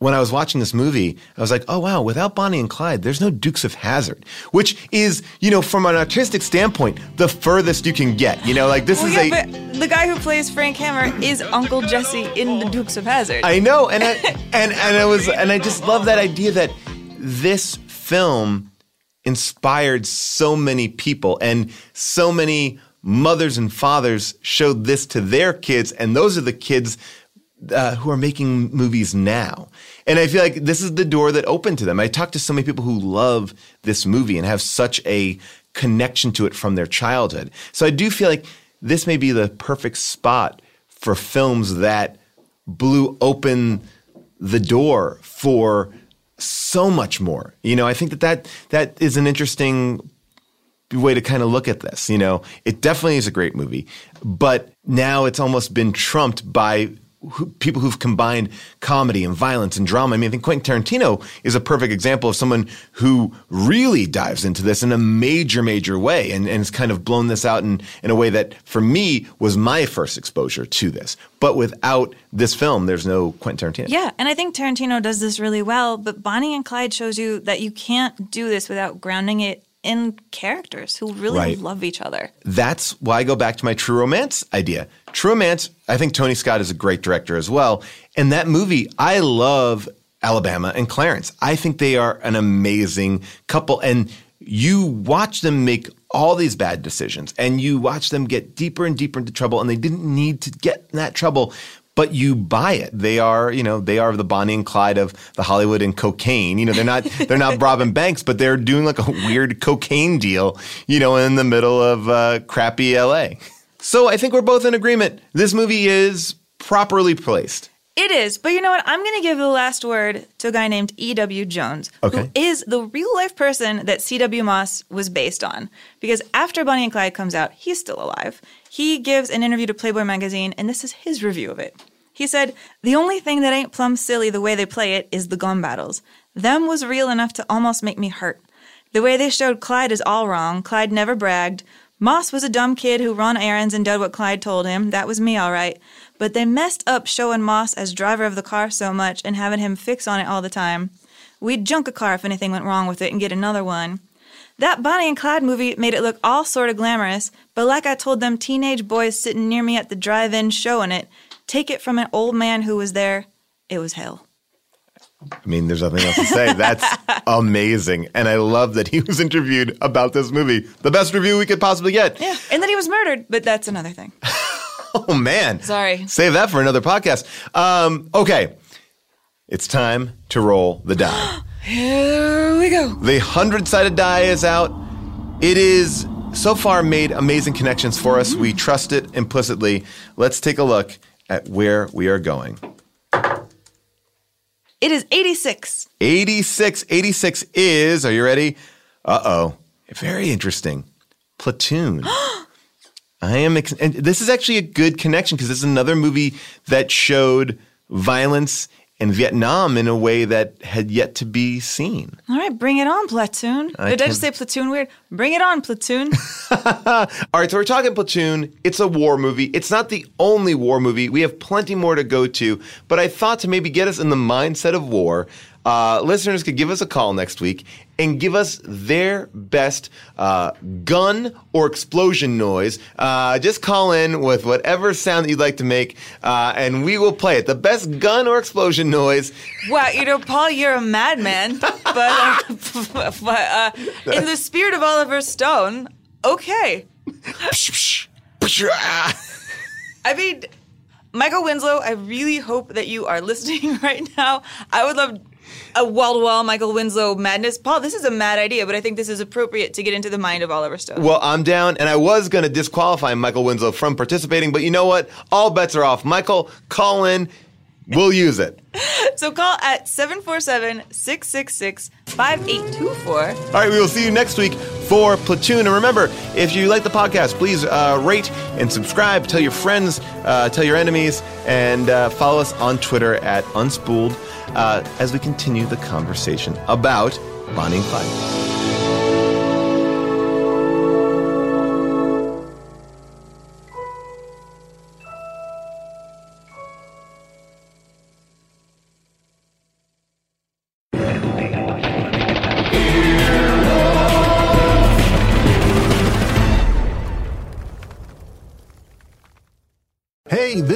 When I was watching this movie, I was like, oh, wow, without Bonnie and Clyde, there's no Dukes of Hazzard, which is, you know, from an artistic standpoint, the furthest you can get. You know, like this Well, is yeah, a. the guy who plays Frank Hammer is Uncle Jesse in The Dukes of Hazzard. I know, and I and and I was and I just love that idea that this film inspired so many people and so many mothers and fathers showed this to their kids, and those are the kids uh, who are making movies now. And I feel like this is the door that opened to them. I talked to so many people who love this movie and have such a connection to it from their childhood. So I do feel like this may be the perfect spot for films that blew open the door for so much more. You know, I think that that, that is an interesting way to kind of look at this. You know, it definitely is a great movie, but now it's almost been trumped by who, people who've combined comedy and violence and drama. I mean, I think Quentin Tarantino is a perfect example of someone who really dives into this in a major, major way and, and has kind of blown this out in, in a way that, for me, was my first exposure to this. But without this film, there's no Quentin Tarantino. Yeah, and I think Tarantino does this really well, but Bonnie and Clyde shows you that you can't do this without grounding it in characters who really Right. love each other. That's why I go back to my True Romance idea. True Romance, I think Tony Scott is a great director as well. And that movie, I love Alabama and Clarence. I think they are an amazing couple. And you watch them make all these bad decisions and you watch them get deeper and deeper into trouble and they didn't need to get in that trouble but you buy it. They are, you know, they are the Bonnie and Clyde of the Hollywood and cocaine. You know, they're not they're not robbing banks, but they're doing like a weird cocaine deal, you know, in the middle of uh, crappy LA. So I think we're both in agreement. This movie is properly placed. It is, but you know what? I'm going to give the last word to a guy named E.W. Jones, Okay. who is the real life person that C.W. Moss was based on. Because after Bonnie and Clyde comes out, he's still alive. He gives an interview to Playboy magazine, and this is his review of it. He said, The only thing that ain't plumb silly the way they play it is the gun battles. Them was real enough to almost make me hurt. The way they showed Clyde is all wrong. Clyde never bragged. Moss was a dumb kid who run errands and did what Clyde told him. That was me, all right. But they messed up showing Moss as driver of the car so much and having him fix on it all the time. We'd junk a car if anything went wrong with it and get another one. That Bonnie and Clyde movie made it look all sort of glamorous, but like I told them teenage boys sitting near me at the drive in showing it, take it from an old man who was there, it was hell. I mean, there's nothing else to say. That's amazing. And I love that he was interviewed about this movie. The best review we could possibly get. Yeah, and then he was murdered, but that's another thing. Oh, man. Sorry. Save that for another podcast. Um, okay. It's time to roll the die. Here we go. The 100 sided die is out. It is so far made amazing connections for us. We trust it implicitly. Let's take a look at where we are going. It is 86. 86. 86 is, are you ready? Uh oh. Very interesting. Platoon. I am, ex- and this is actually a good connection because this is another movie that showed violence in Vietnam in a way that had yet to be seen. All right, bring it on, Platoon. I Did I just say Platoon weird? Bring it on, Platoon. All right, so we're talking Platoon. It's a war movie. It's not the only war movie. We have plenty more to go to, but I thought to maybe get us in the mindset of war, uh, listeners could give us a call next week and give us their best uh, gun or explosion noise. Uh, just call in with whatever sound that you'd like to make, uh, and we will play it. The best gun or explosion noise. wow, you know, Paul, you're a madman. But, uh, but uh, in the spirit of Oliver Stone, okay. I mean, Michael Winslow, I really hope that you are listening right now. I would love a wall to wall Michael Winslow madness. Paul, this is a mad idea, but I think this is appropriate to get into the mind of Oliver Stone. Well, I'm down, and I was going to disqualify Michael Winslow from participating, but you know what? All bets are off. Michael, call in. We'll use it. So call at 747 666 5824. All right, we will see you next week for Platoon. And remember, if you like the podcast, please uh, rate and subscribe. Tell your friends, uh, tell your enemies, and uh, follow us on Twitter at Unspooled uh, as we continue the conversation about Bonnie and Clyde.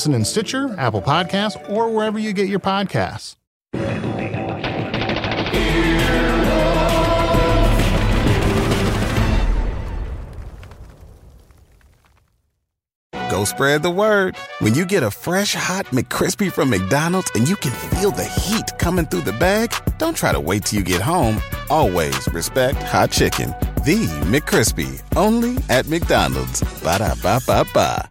Listen in Stitcher, Apple Podcasts, or wherever you get your podcasts. Go spread the word. When you get a fresh hot McCrispy from McDonald's and you can feel the heat coming through the bag, don't try to wait till you get home. Always respect hot chicken. The McCrispy, only at McDonald's. Ba da ba ba ba.